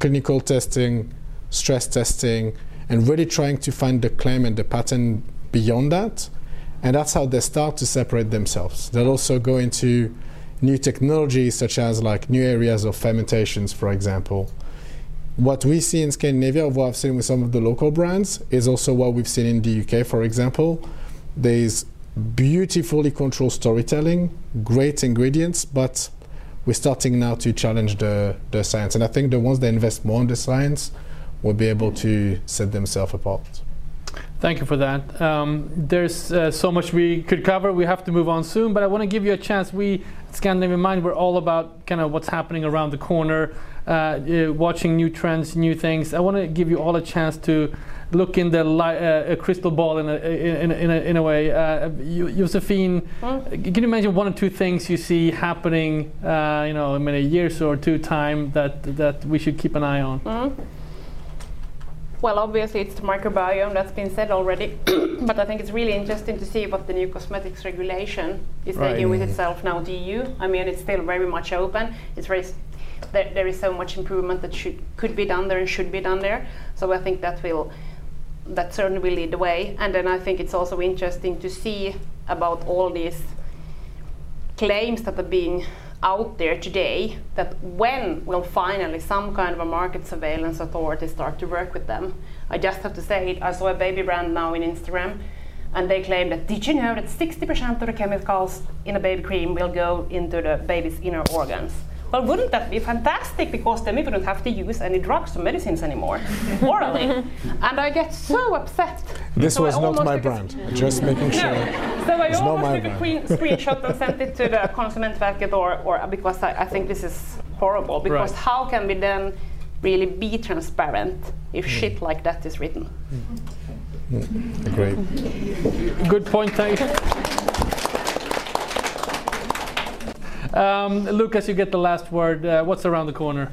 clinical testing, stress testing, and really trying to find the claim and the pattern beyond that. And that's how they start to separate themselves. They'll also go into new technologies such as like new areas of fermentations, for example. What we see in Scandinavia, what I've seen with some of the local brands, is also what we've seen in the UK, for example. There's beautifully controlled storytelling, great ingredients, but we're starting now to challenge the, the science. And I think the ones that invest more in the science will be able to set themselves apart. Thank you for that. Um, there's uh, so much we could cover. We have to move on soon, but I want to give you a chance. We at Scandinavian Mind, we're all about kind of what's happening around the corner, uh, uh, watching new trends, new things. I want to give you all a chance to look in the li- uh, a crystal ball in a, in a, in a, in a way. Uh, Josefin, mm. can you mention one or two things you see happening, uh, you know, in a years or two time that that we should keep an eye on? Mm. Well, obviously it's the microbiome that's been said already, but I think it's really interesting to see what the new cosmetics regulation is right. taking with itself now the EU. I mean, it's still very much open. It's very there, there is so much improvement that should could be done there and should be done there. So I think that will that certainly will lead the way. And then I think it's also interesting to see about all these claims that are being out there today that when will finally some kind of a market surveillance authority start to work with them? I just have to say, I saw a baby brand now in Instagram and they claim that did you know that 60% of the chemicals in a baby cream will go into the baby's inner organs? Well, wouldn't that be fantastic? Because then we wouldn't have to use any drugs or medicines anymore orally. and I get so upset. This so was not my brand. Just making sure. No. So I almost took a screen, screenshot and sent it to the Konsumentverket or, or because I, I think this is horrible. Because right. how can we then really be transparent if mm. shit like that is written? Mm. Great. Good point, thank Um, Lucas, you get the last word. Uh, what's around the corner?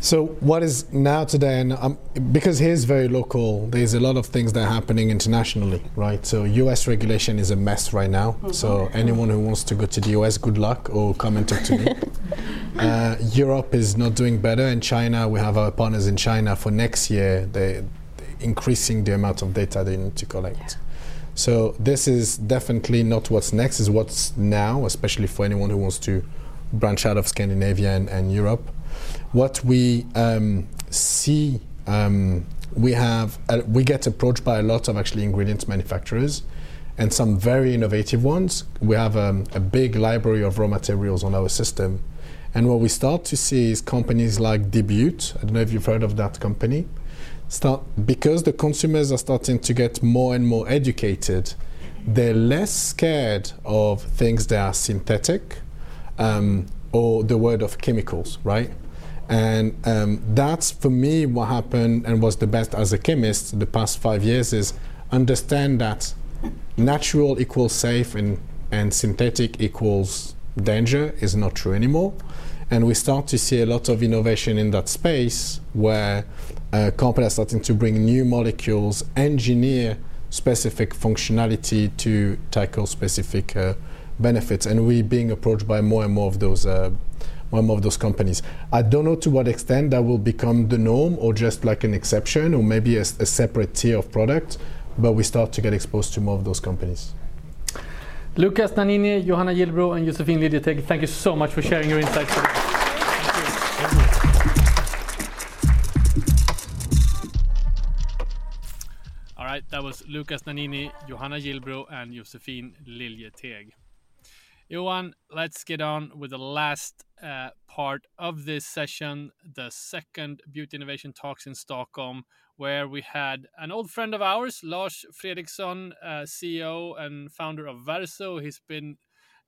So what is now today, and um, because here's very local, there's a lot of things that are happening internationally, right? So U.S. regulation is a mess right now. Mm-hmm. So anyone who wants to go to the U.S., good luck, or come and talk to me. uh, Europe is not doing better, and China, we have our partners in China for next year. They increasing the amount of data they need to collect. Yeah. So this is definitely not what's next, is what's now, especially for anyone who wants to branch out of Scandinavia and, and Europe. What we um, see, um, we have, uh, we get approached by a lot of actually ingredients manufacturers and some very innovative ones. We have um, a big library of raw materials on our system. And what we start to see is companies like Debut. I don't know if you've heard of that company start because the consumers are starting to get more and more educated they're less scared of things that are synthetic um, or the word of chemicals right? And um, that's for me what happened and was the best as a chemist the past five years is understand that natural equals safe and, and synthetic equals danger is not true anymore. And we start to see a lot of innovation in that space where uh, companies are starting to bring new molecules, engineer specific functionality to tackle specific uh, benefits. And we're being approached by more and more of those uh, one of those companies. I don't know to what extent that will become the norm or just like an exception or maybe a, a separate tier of product, but we start to get exposed to more of those companies. Lucas Nanini, Johanna Gillbro, and Josefin Liljeteg, thank you so much for sharing your insights that was Lucas Nanini, Johanna Gillbro, and Josefin Liljeteg. Johan, let's get on with the last uh, part of this session, the second Beauty Innovation Talks in Stockholm, where we had an old friend of ours, Lars Fredriksson, uh, CEO and founder of Verso. He's been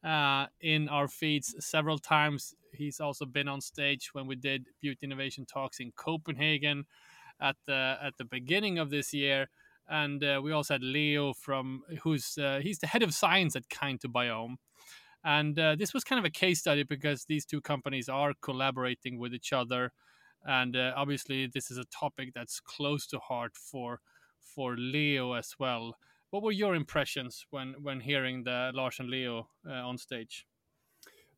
uh, in our feeds several times. He's also been on stage when we did Beauty Innovation Talks in Copenhagen at the at the beginning of this year. And uh, we also had Leo from who's uh, he's the head of science at Kind to Biome, And uh, this was kind of a case study because these two companies are collaborating with each other, and uh, obviously this is a topic that's close to heart for for Leo as well. What were your impressions when when hearing the Lars and Leo uh, on stage?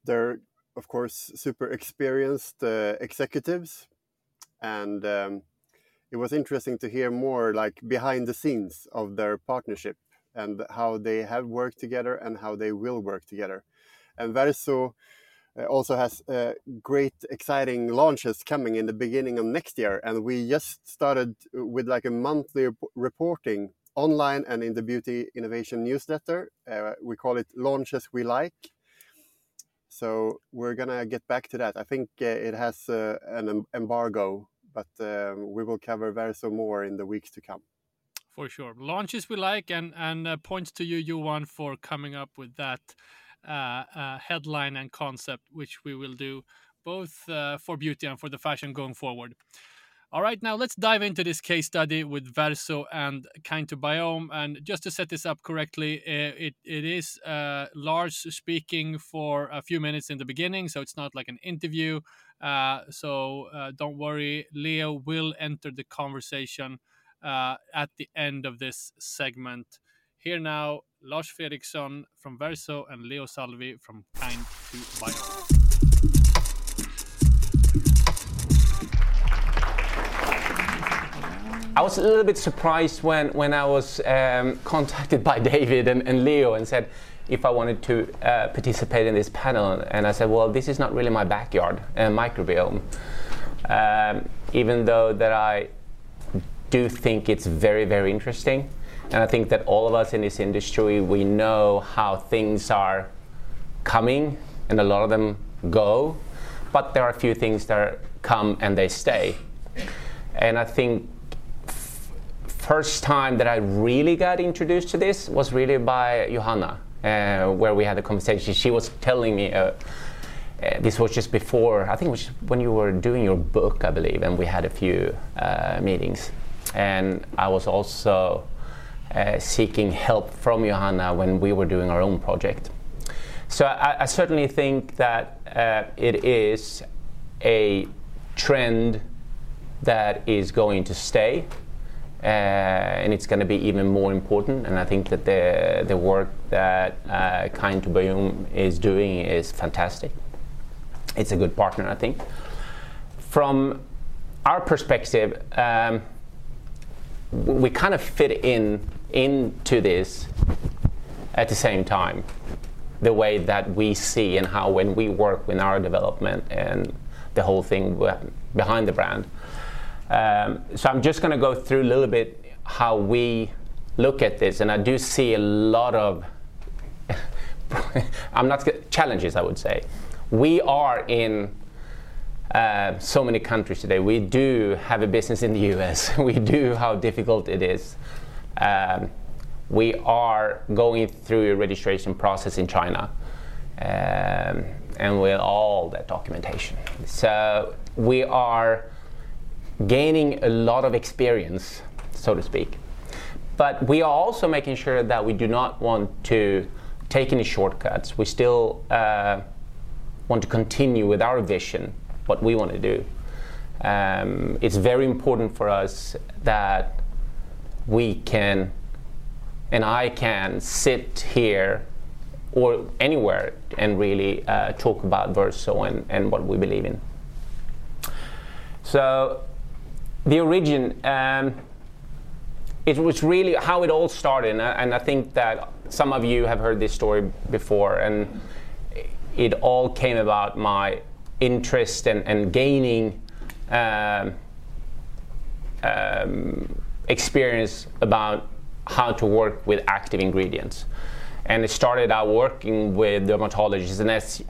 They're of course super experienced uh, executives, and um, it was interesting to hear more like behind the scenes of their partnership and how they have worked together and how they will work together. And Verso uh, also has uh, great exciting launches coming in the beginning of next year. And we just started with like a monthly reporting online and in the beauty innovation newsletter. Uh, we call it launches we like. So we're gonna get back to that. I think uh, it has uh, an embargo but um, we will cover verso more in the weeks to come for sure launches we like and and uh, points to you you Johan for coming up with that uh, uh, headline and concept, which we will do both for beauty and for the fashion going forward. All right, now let's dive into this case study with Verso and Kind to Biome. And just to set this up correctly, it, it is uh, Lars speaking for a few minutes in the beginning, so it's not like an interview. Uh, so uh, don't worry, Leo will enter the conversation uh, at the end of this segment. Here now, Lars Fredriksson from Verso and Leo Salvi from Kind to Bio. I was a little bit surprised when, when I was um, contacted by David and, and, Leo and said if I wanted to uh, participate in this panel. And I said, well, this is not really my backyard, uh, microbiome. Um, even though that I do think it's very, very interesting. And I think that all of us in this industry, we know how things are coming, and a lot of them go, but there are a few things that come and they stay. And I think f- first time that I really got introduced to this was really by Johanna, uh, where we had a conversation. She was telling me. Uh, uh, this was just before, I think it was when you were doing your book, I believe, and we had a few uh, meetings. And I was also uh, seeking help from Johanna when we were doing our own project. So I, I certainly think that uh, it is a trend that is going to stay. Uh, and it's going to be even more important. And I think that the the work that uh, Kind2Biome is doing is fantastic. It's a good partner, I think. From our perspective, um, we kind of fit in into this at the same time the way that we see and how when we work with our development and the whole thing behind the brand. Um, so I'm just going to go through a little bit how we look at this, and I do see a lot of I'm not challenges. I would say we are in uh, so many countries today. We do have a business in the US. we do how difficult it is. Um, we are going through a registration process in China um, and with all that documentation. So we are gaining a lot of experience, so to speak. But we are also making sure that we do not want to take any shortcuts. We still uh, want to continue with our vision, what we want to do. Um, it's very important for us that we can and I can sit here or anywhere and really uh, talk about Verso and, and what we believe in. So, the origin, um, it was really how it all started, and I, and I think that some of you have heard this story before, and it all came about my interest and, and gaining um, um, experience about how to work with active ingredients. And it started out working with dermatologists, and as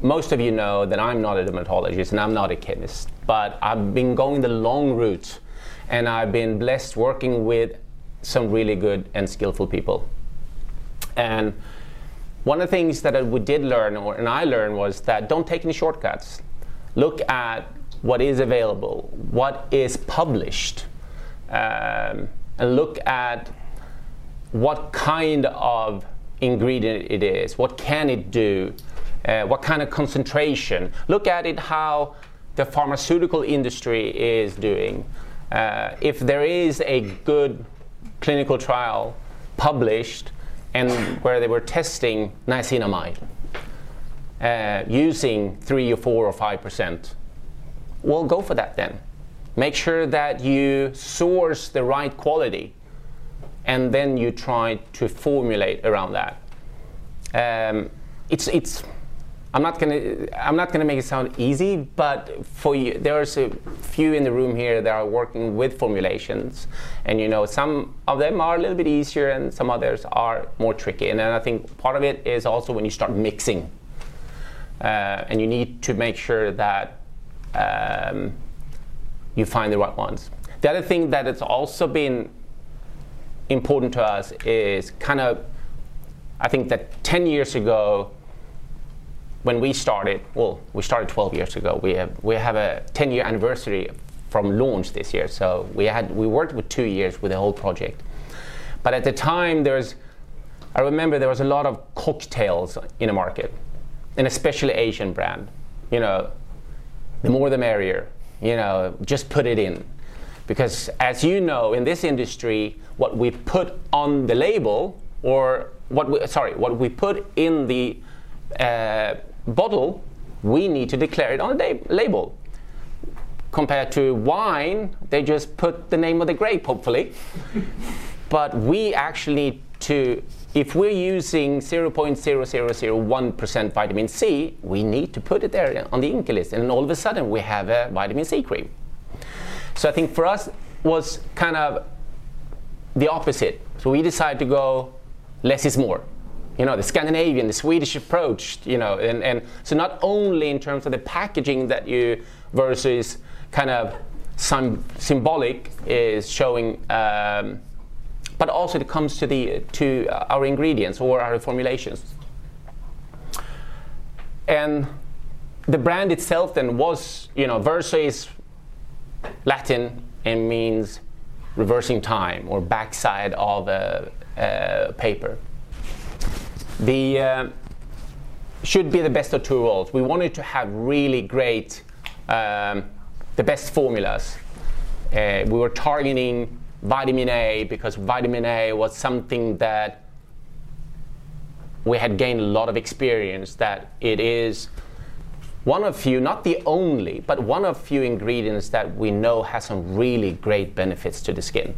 most of you know that I'm not a dermatologist and I'm not a chemist, but I've been going the long route and I've been blessed working with some really good and skillful people. And one of the things that we did learn, or, and I learned, was that don't take any shortcuts. Look at what is available, what is published, um, and look at what kind of ingredient it is, what can it do, uh, what kind of concentration. Look at it how the pharmaceutical industry is doing. Uh, if there is a good clinical trial published and where they were testing niacinamide uh, using three or four or five percent, well, go for that then. Make sure that you source the right quality and then you try to formulate around that. Um, it's, it's, I'm not gonna, I'm not gonna make it sound easy, but for you, there's a few in the room here that are working with formulations, and you know, some of them are a little bit easier, and some others are more tricky. And then I think part of it is also when you start mixing, uh, and you need to make sure that um, you find the right ones. The other thing that has also been important to us is kind of, I think that 10 years ago, when we started, well, we started 12 years ago. We have we have a 10 year anniversary from launch this year. So we had we worked with two years with the whole project. But at the time, there's I remember there was a lot of cocktails in the market, and especially Asian brand. You know, the more the merrier. You know, just put it in. Because as you know, in this industry, what we put on the label, or what we, sorry, what we put in the uh, bottle, we need to declare it on the label. Compared to wine, they just put the name of the grape, hopefully. but we actually need to, if we're using 0.0001% vitamin C, we need to put it there on the INCI list, and all of a sudden we have a vitamin C cream. So I think for us was kind of the opposite. So we decided to go less is more. You know, the Scandinavian, the Swedish approach, you know, and, and so not only in terms of the packaging that you versus kind of some symbolic is showing, um, but also it comes to the to our ingredients or our formulations. And the brand itself then was, you know, Verso is Latin and means reversing time or backside of a, a paper. The uh, should be the best of two worlds. We wanted to have really great, um, the best formulas. Uh, we were targeting vitamin A because vitamin A was something that we had gained a lot of experience that it is one of few, not the only, but one of few ingredients that we know has some really great benefits to the skin.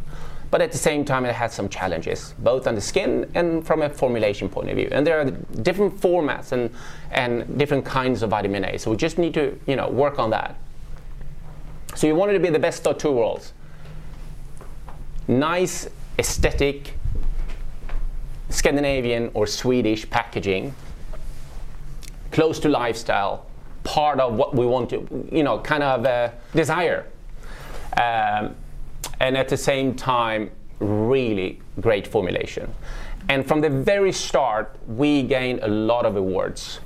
But at the same time, it has some challenges, both on the skin and from a formulation point of view. And there are different formats and, and different kinds of vitamin A. So we just need to you know, work on that. So you wanted to be the best of two worlds. Nice, aesthetic, Scandinavian or Swedish packaging, close to lifestyle, part of what we want to, you know, kind of uh, desire. Um, and at the same time, really great formulation. And from the very start, we gained a lot of awards.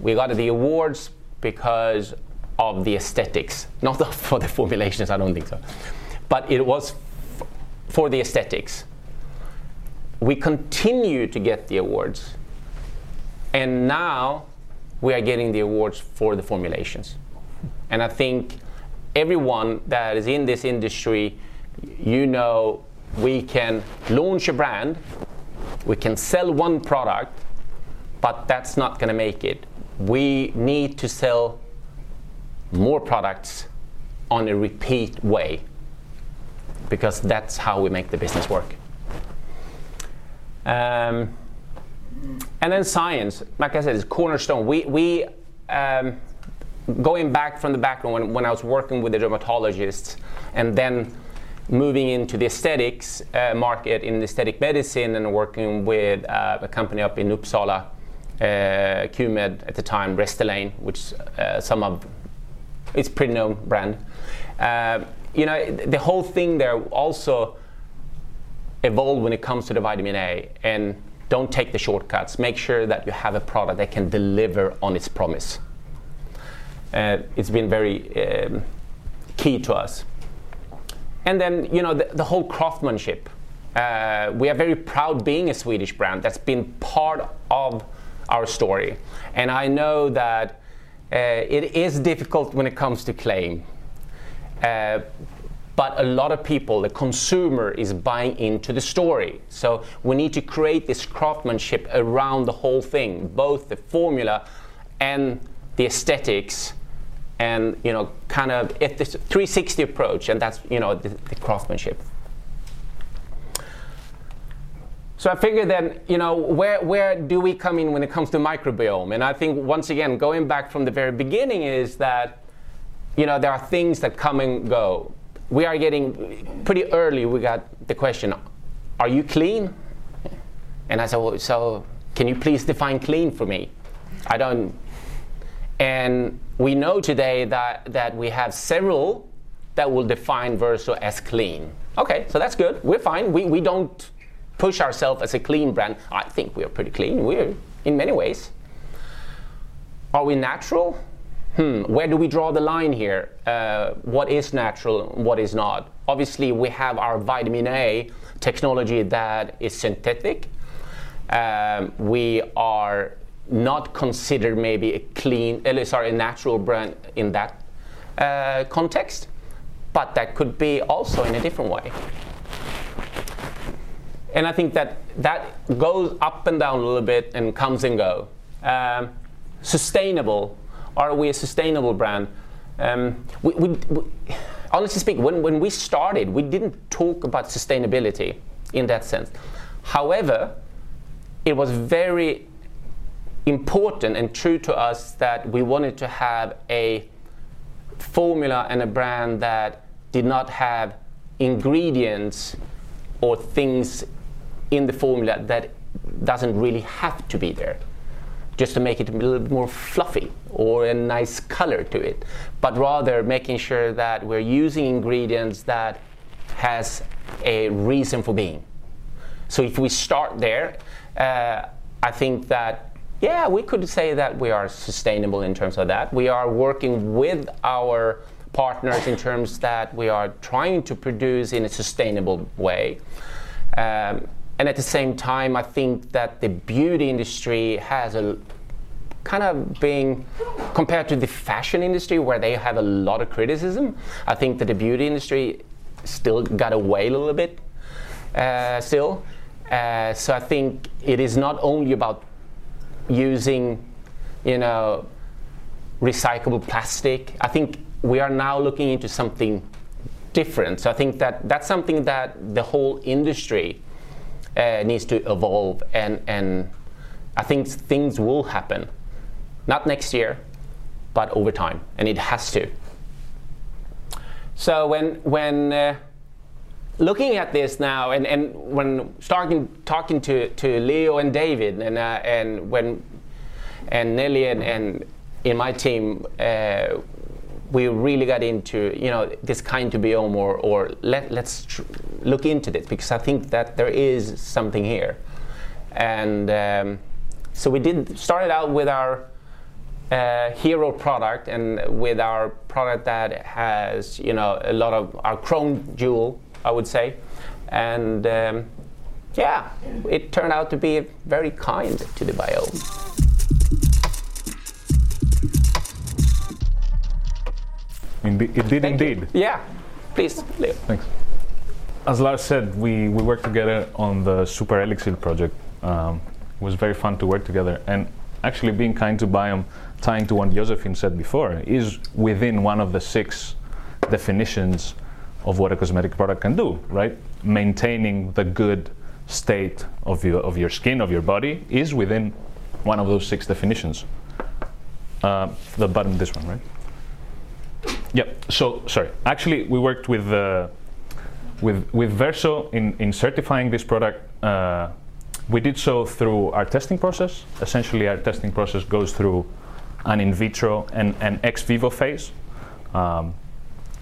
We got the awards because of the aesthetics, not for the formulations, I don't think so. But it was f- for the aesthetics. We continue to get the awards. And now we are getting the awards for the formulations. And I think everyone that is in this industry, you know, we can launch a brand, we can sell one product, but that's not going to make it. We need to sell more products on a repeat way because that's how we make the business work. Um, and then science, like I said, is cornerstone. We, we um, going back from the background when, when I was working with the dermatologists and then moving into the aesthetics uh, market in aesthetic medicine and working with uh, a company up in Uppsala, uh, QMed at the time, Restylane, which uh, some of it's pretty known brand. Uh, you know, the whole thing there also evolved when it comes to the vitamin A. And don't take the shortcuts. Make sure that you have a product that can deliver on its promise. Uh, it's been very um, key to us. And then, you know, the, the whole craftsmanship. Uh, we are very proud being a Swedish brand. That's been part of our story. And I know that uh, it is difficult when it comes to claim. Uh, but a lot of people, the consumer, is buying into the story. So we need to create this craftsmanship around the whole thing, both the formula and the aesthetics and you know kind of it's this 360 approach and that's you know the, the craftsmanship so I figured then, you know, where, where do we come in when it comes to microbiome? And I think once again, going back from the very beginning is that, you know, there are things that come and go. We are getting pretty early. We got the question, "Are you clean?" And I said, well, "So, can you please define clean for me?" I don't. And we know today that, that we have several that will define Verso as clean. Okay, so that's good. We're fine. We, we don't push ourselves as a clean brand. I think we are pretty clean. We're in many ways. Are we natural? Hmm, where do we draw the line here? Uh, what is natural what is not? Obviously, we have our vitamin A technology that is synthetic. Um, we are not considered maybe a clean, uh, sorry, a natural brand in that uh, context, but that could be also in a different way. And I think that that goes up and down a little bit and comes and go. Um, sustainable, are we a sustainable brand? Um, we, we, we, honestly speaking, when, when we started, we didn't talk about sustainability in that sense. However, it was very important and true to us that we wanted to have a formula and a brand that did not have ingredients or things in the formula that doesn't really have to be there just to make it a little bit more fluffy or a nice color to it but rather making sure that we're using ingredients that has a reason for being. So if we start there uh, i think that yeah, we could say that we are sustainable in terms of that. We are working with our partners in terms that we are trying to produce in a sustainable way. Um, and at the same time, I think that the beauty industry has a kind of being compared to the fashion industry where they have a lot of criticism. I think that the beauty industry still got away a little bit uh, still. Uh, so I think it is not only about using, you know, recyclable plastic. I think we are now looking into something different. So I think that that's something that the whole industry uh, needs to evolve, and and I think things will happen, not next year, but over time, and it has to. So when when uh, looking at this now, and, and when starting talking to, to Leo and David, and uh, and when and Nelly and, and in my team, uh, we really got into you know this kind to be or or let let's tr- look into this because I think that there is something here, and um, so we did started out with our. Uh, hero product and with our product that has you know a lot of our chrome jewel I would say. And um, yeah, it turned out to be very kind to the biome. Indeed, it did Thank you. indeed. Yeah, please, Leo. Thanks. As Lars said, we, we worked together on the Super Elixir project. Um, It was very fun to work together. And actually, being kind to biome, tying to what Josefin said before, is within one of the six definitions of what a cosmetic product can do, right? Maintaining the good state of your, of your skin, of your body, is within one of those six definitions. Uh, the bottom, this one, right? Yep. So sorry. Actually, we worked with uh, with with Verso in in certifying this product. Uh, we did so through our testing process. Essentially, our testing process goes through an in vitro and an ex vivo phase. Um,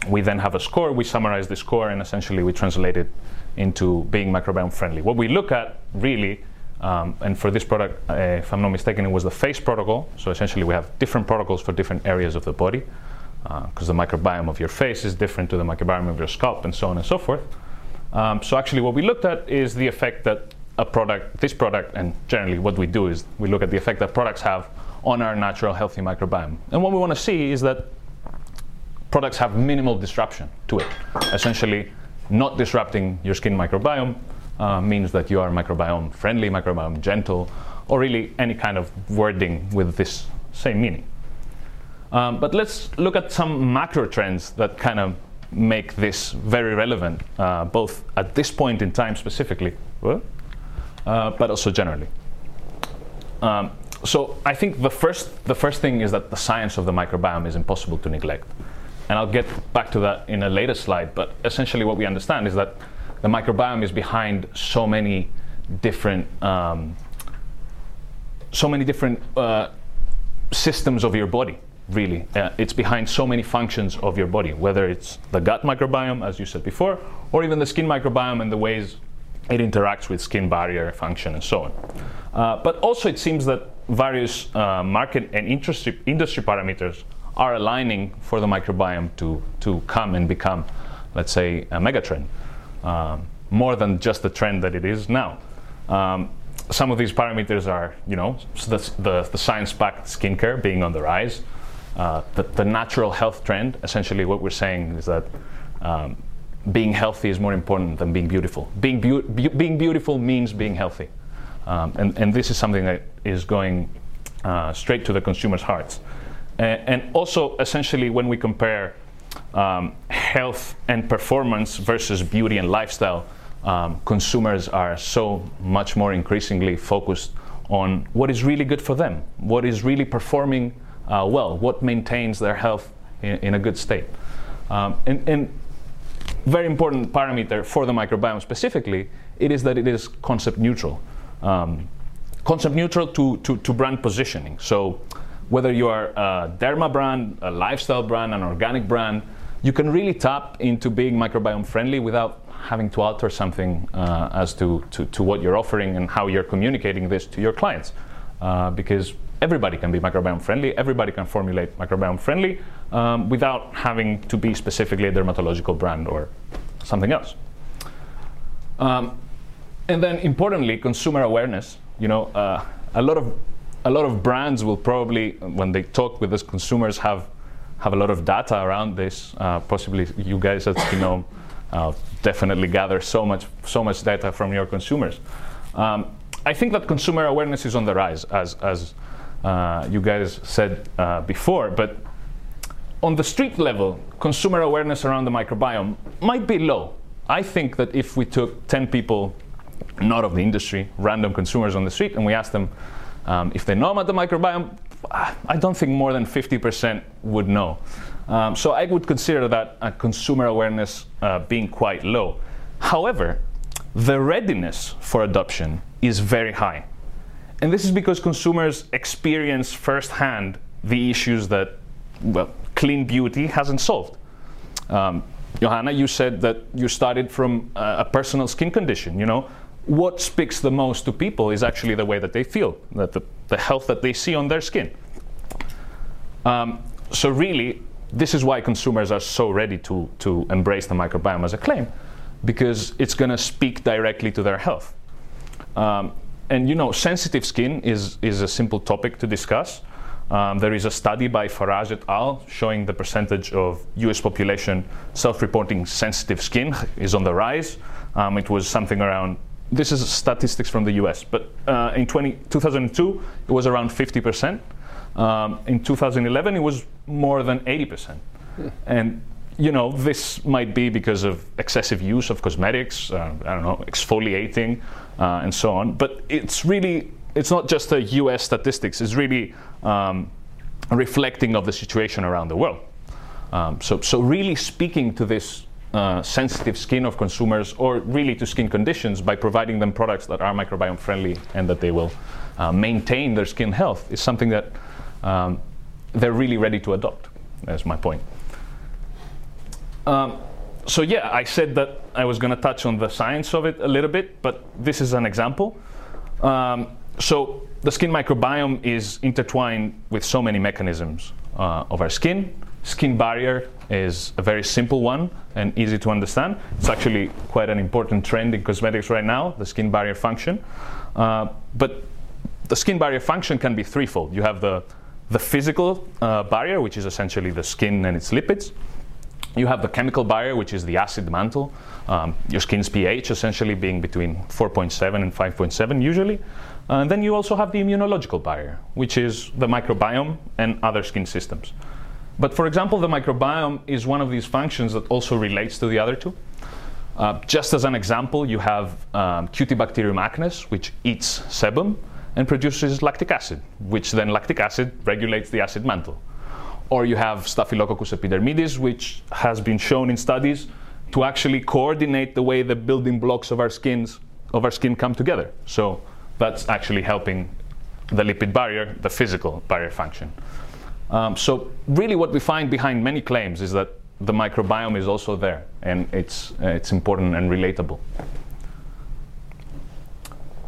we then have a score. We summarize the score, and essentially we translate it into being microbiome friendly. What we look at really um, and for this product, uh, if I'm not mistaken, it was the FACE protocol. So essentially, we have different protocols for different areas of the body, because uh, the microbiome of your face is different to the microbiome of your scalp, and so on and so forth. Um, so actually, what we looked at is the effect that a product, this product, and generally what we do is we look at the effect that products have on our natural healthy microbiome. And what we want to see is that products have minimal disruption to it. Essentially, not disrupting your skin microbiome uh, means that you are microbiome friendly, microbiome gentle, or really any kind of wording with this same meaning. Um, but let's look at some macro trends that kind of make this very relevant, uh, both at this point in time specifically, uh, but also generally. Um, so I think the first, the first thing is that the science of the microbiome is impossible to neglect. And I'll get back to that in a later slide, but essentially what we understand is that the microbiome is behind so many different um, so many different uh, systems of your body really. Uh, it's behind so many functions of your body whether it's the gut microbiome as you said before or even the skin microbiome and the ways it interacts with skin barrier function and so on. Uh, but also it seems that various uh, market and industry, industry parameters are aligning for the microbiome to, to come and become let's say a megatrend um, more than just the trend that it is now. Um, some of these parameters are, you know, the, the, the science-backed skincare being on the rise, uh, the, the, natural health trend. Essentially, what we're saying is that um, being healthy is more important than being beautiful. Being, be- be- being beautiful means being healthy, um, and, and this is something that is going uh, straight to the consumer's hearts. And also, essentially, when we compare um, health and performance versus beauty and lifestyle, um, consumers are so much more increasingly focused on what is really good for them, what is really performing uh, well, what maintains their health in, in a good state. Um, and, and, very important parameter for the microbiome specifically, it is that it is concept neutral. Um, concept neutral to, to, to brand positioning. So whether you are a derma brand, a lifestyle brand, an organic brand, you can really tap into being microbiome friendly without having to alter something uh, as to, to, to, what you're offering and how you're communicating this to your clients. Uh, because everybody can be microbiome friendly, everybody can formulate microbiome friendly um, without having to be specifically a dermatological brand or something else. Um, and then importantly, consumer awareness. You know, uh, a lot of a lot of brands will probably, when they talk with these consumers, have have a lot of data around this. Uh, possibly you guys at Skinome uh, definitely gather so much so much data from your consumers. Um, I think that consumer awareness is on the rise, as as uh, you guys said uh, before, but on the street level, consumer awareness around the microbiome might be low. I think that if we took 10 people, not of the industry, random consumers on the street, and we asked them, um, if they know about the microbiome, I don't think more than 50% would know. Um, so I would consider that a consumer awareness uh, being quite low. However, the readiness for adoption is very high. And this is because consumers experience firsthand the issues that, well, clean beauty hasn't solved. Um, Johanna, you said that you started from uh, a personal skin condition. You know, what speaks the most to people is actually the way that they feel, that the, the health that they see on their skin. Um, so really, this is why consumers are so ready to, to embrace the microbiome as a claim, because it's going to speak directly to their health. Um, and you know, sensitive skin is, is a simple topic to discuss. Um, there is a study by Farage et al. showing the percentage of US population self reporting sensitive skin is on the rise. Um, it was something around this is statistics from the US, but uh, in 20, 2002 it was around 50%. Um, in 2011 it was more than 80%. And you know, this might be because of excessive use of cosmetics, uh, I don't know, exfoliating, uh, and so on. But it's really, it's not just a US statistics, it's really um, reflecting of the situation around the world. Um, so, so really speaking to this uh, sensitive skin of consumers or really to skin conditions by providing them products that are microbiome friendly and that they will uh, maintain their skin health is something that um, they're really ready to adopt. That's my point. Um, so yeah, I said that I was going to touch on the science of it a little bit, but this is an example. Um, so the skin microbiome is intertwined with so many mechanisms uh, of our skin. Skin barrier is a very simple one and easy to understand. It's actually quite an important trend in cosmetics right now, the skin barrier function. Uh, but the skin barrier function can be threefold. You have the, the physical uh, barrier, which is essentially the skin and its lipids. You have the chemical barrier, which is the acid mantle, um, your skin's pH essentially being between 4.7 and 5.7 usually. And then you also have the immunological barrier, which is the microbiome and other skin systems. But for example, the microbiome is one of these functions that also relates to the other two. Uh, just as an example, you have um, Cutibacterium acnes, which eats sebum and produces lactic acid, which then lactic acid regulates the acid mantle. Or you have Staphylococcus epidermidis, which has been shown in studies to actually coordinate the way the building blocks of our skins of our skin come together. So that's actually helping the lipid barrier, the physical barrier function. Um, so really, what we find behind many claims is that the microbiome is also there, and it's uh, it's important and relatable.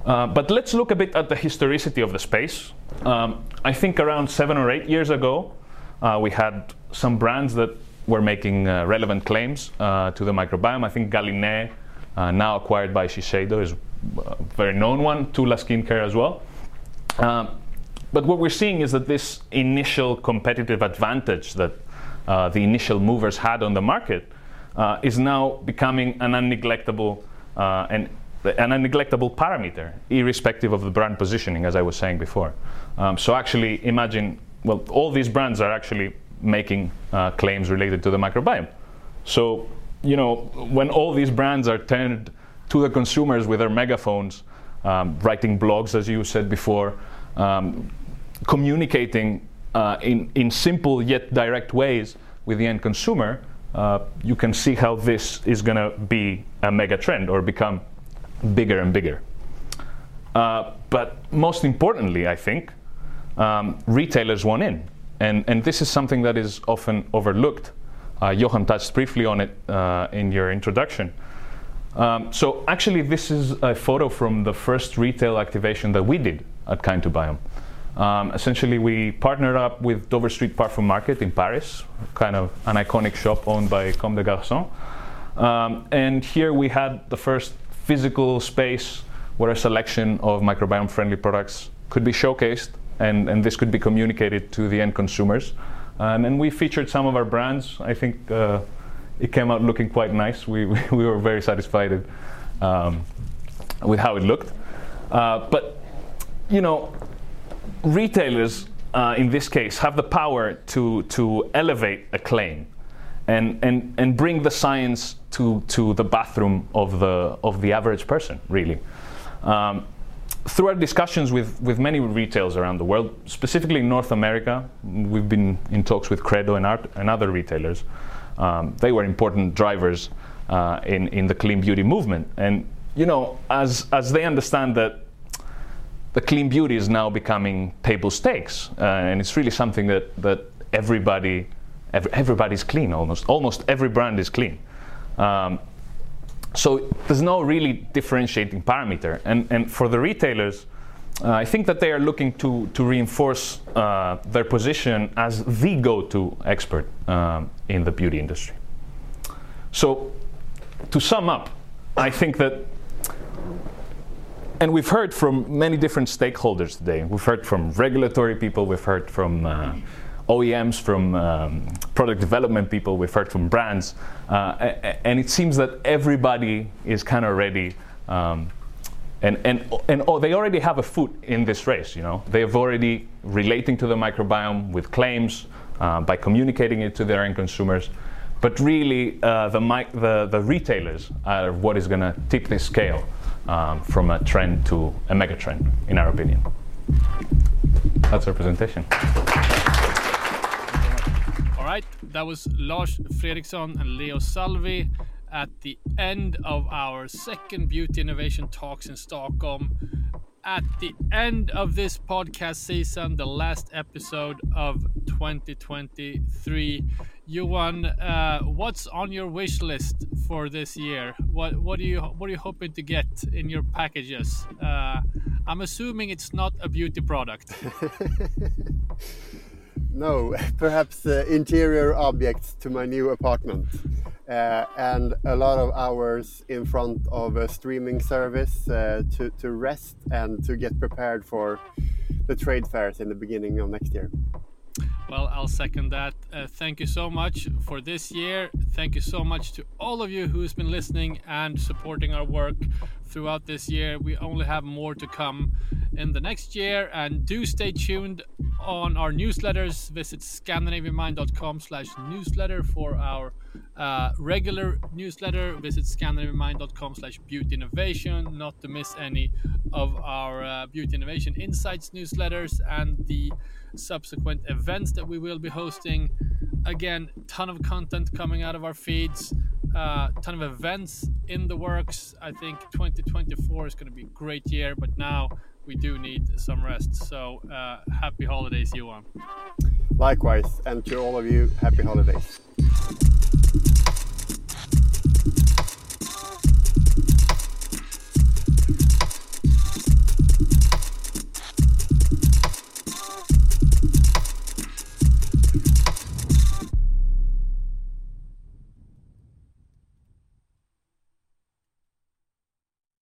Uh, but let's look a bit at the historicity of the space. Um, I think around seven or eight years ago, uh, we had some brands that were making uh, relevant claims uh, to the microbiome. I think Gallinée, uh, now acquired by Shiseido, is a very known one, Tula Skincare as well. Um, but what we're seeing is that this initial competitive advantage that uh, the initial movers had on the market uh, is now becoming an unneglectable uh, and an unneglectable parameter, irrespective of the brand positioning, as I was saying before. Um, so actually, imagine well, all these brands are actually making uh, claims related to the microbiome. So, you know, when all these brands are turned to the consumers with their megaphones, um, writing blogs, as you said before, um, communicating uh, in, in simple yet direct ways with the end consumer, uh, you can see how this is going to be a mega trend or become bigger and bigger. Uh, but most importantly, I think, um, retailers want in. And, and this is something that is often overlooked. Uh, Johan touched briefly on it uh, in your introduction. Um, so actually, this is a photo from the first retail activation that we did at Kind to Biome. Um, essentially, we partnered up with Dover Street Parfums Market in Paris, kind of an iconic shop owned by Comme des Garçons. Um, and here we had the first physical space where a selection of microbiome friendly products could be showcased and, and this could be communicated to the end consumers. Um, and we featured some of our brands. I think uh, it came out looking quite nice. We, we, we were very satisfied um, with how it looked. Uh, but, you know, retailers uh, in this case have the power to, to elevate a claim and, and, and bring the science to, to the bathroom of the, of the average person, really. Um, through our discussions with, with many retailers around the world, specifically in North America, we've been in talks with Credo and, art, and other retailers. Um, they were important drivers uh, in, in the clean beauty movement. And, you know, as, as they understand that the clean beauty is now becoming table stakes, uh, and it's really something that, that everybody, every, everybody's clean almost. Almost every brand is clean. Um, so there's no really differentiating parameter. And, and for the retailers, uh, I think that they are looking to, to reinforce uh, their position as the go to expert um, in the beauty industry. So, to sum up, I think that, and we've heard from many different stakeholders today. We've heard from regulatory people, we've heard from uh, OEMs, from um, product development people, we've heard from brands, uh, and it seems that everybody is kind of ready um, and and and oh, they already have a foot in this race. You know, they've already relating to the microbiome with claims uh, by communicating it to their end consumers. But really, uh, the, the the retailers are what is going to tip this scale um, from a trend to a mega trend, in our opinion. That's our presentation. All right, that was Lars Fredriksson and Leo Salvi at the end of our second beauty innovation talks in Stockholm. At the end of this podcast season, the last episode of 2023. Johan, uh, what's on your wish list for this year? What what do you what are you hoping to get in your packages? Uh, I'm assuming it's not a beauty product. no, perhaps uh, interior objects to my new apartment. Uh, and a lot of hours in front of a streaming service uh, to, to rest and to get prepared for the trade fairs in the beginning of next year. Well, I'll second that. Uh, thank you so much for this year. Thank you so much to all of you who's been listening and supporting our work throughout this year. We only have more to come in the next year, and do stay tuned on our newsletters. Visit scandinavianmind.com slash newsletter for our uh, regular newsletter. Visit scandinavianmind.com slash beauty innovation, not to miss any of our uh, beauty innovation insights newsletters and the subsequent events that we will be hosting. Again, ton of content coming out of our feeds, uh, ton of events in the works. I think 2024 is going to be a great year, but now we do need some rest. So uh, happy holidays, Johan. Likewise, and to all of you, happy holidays.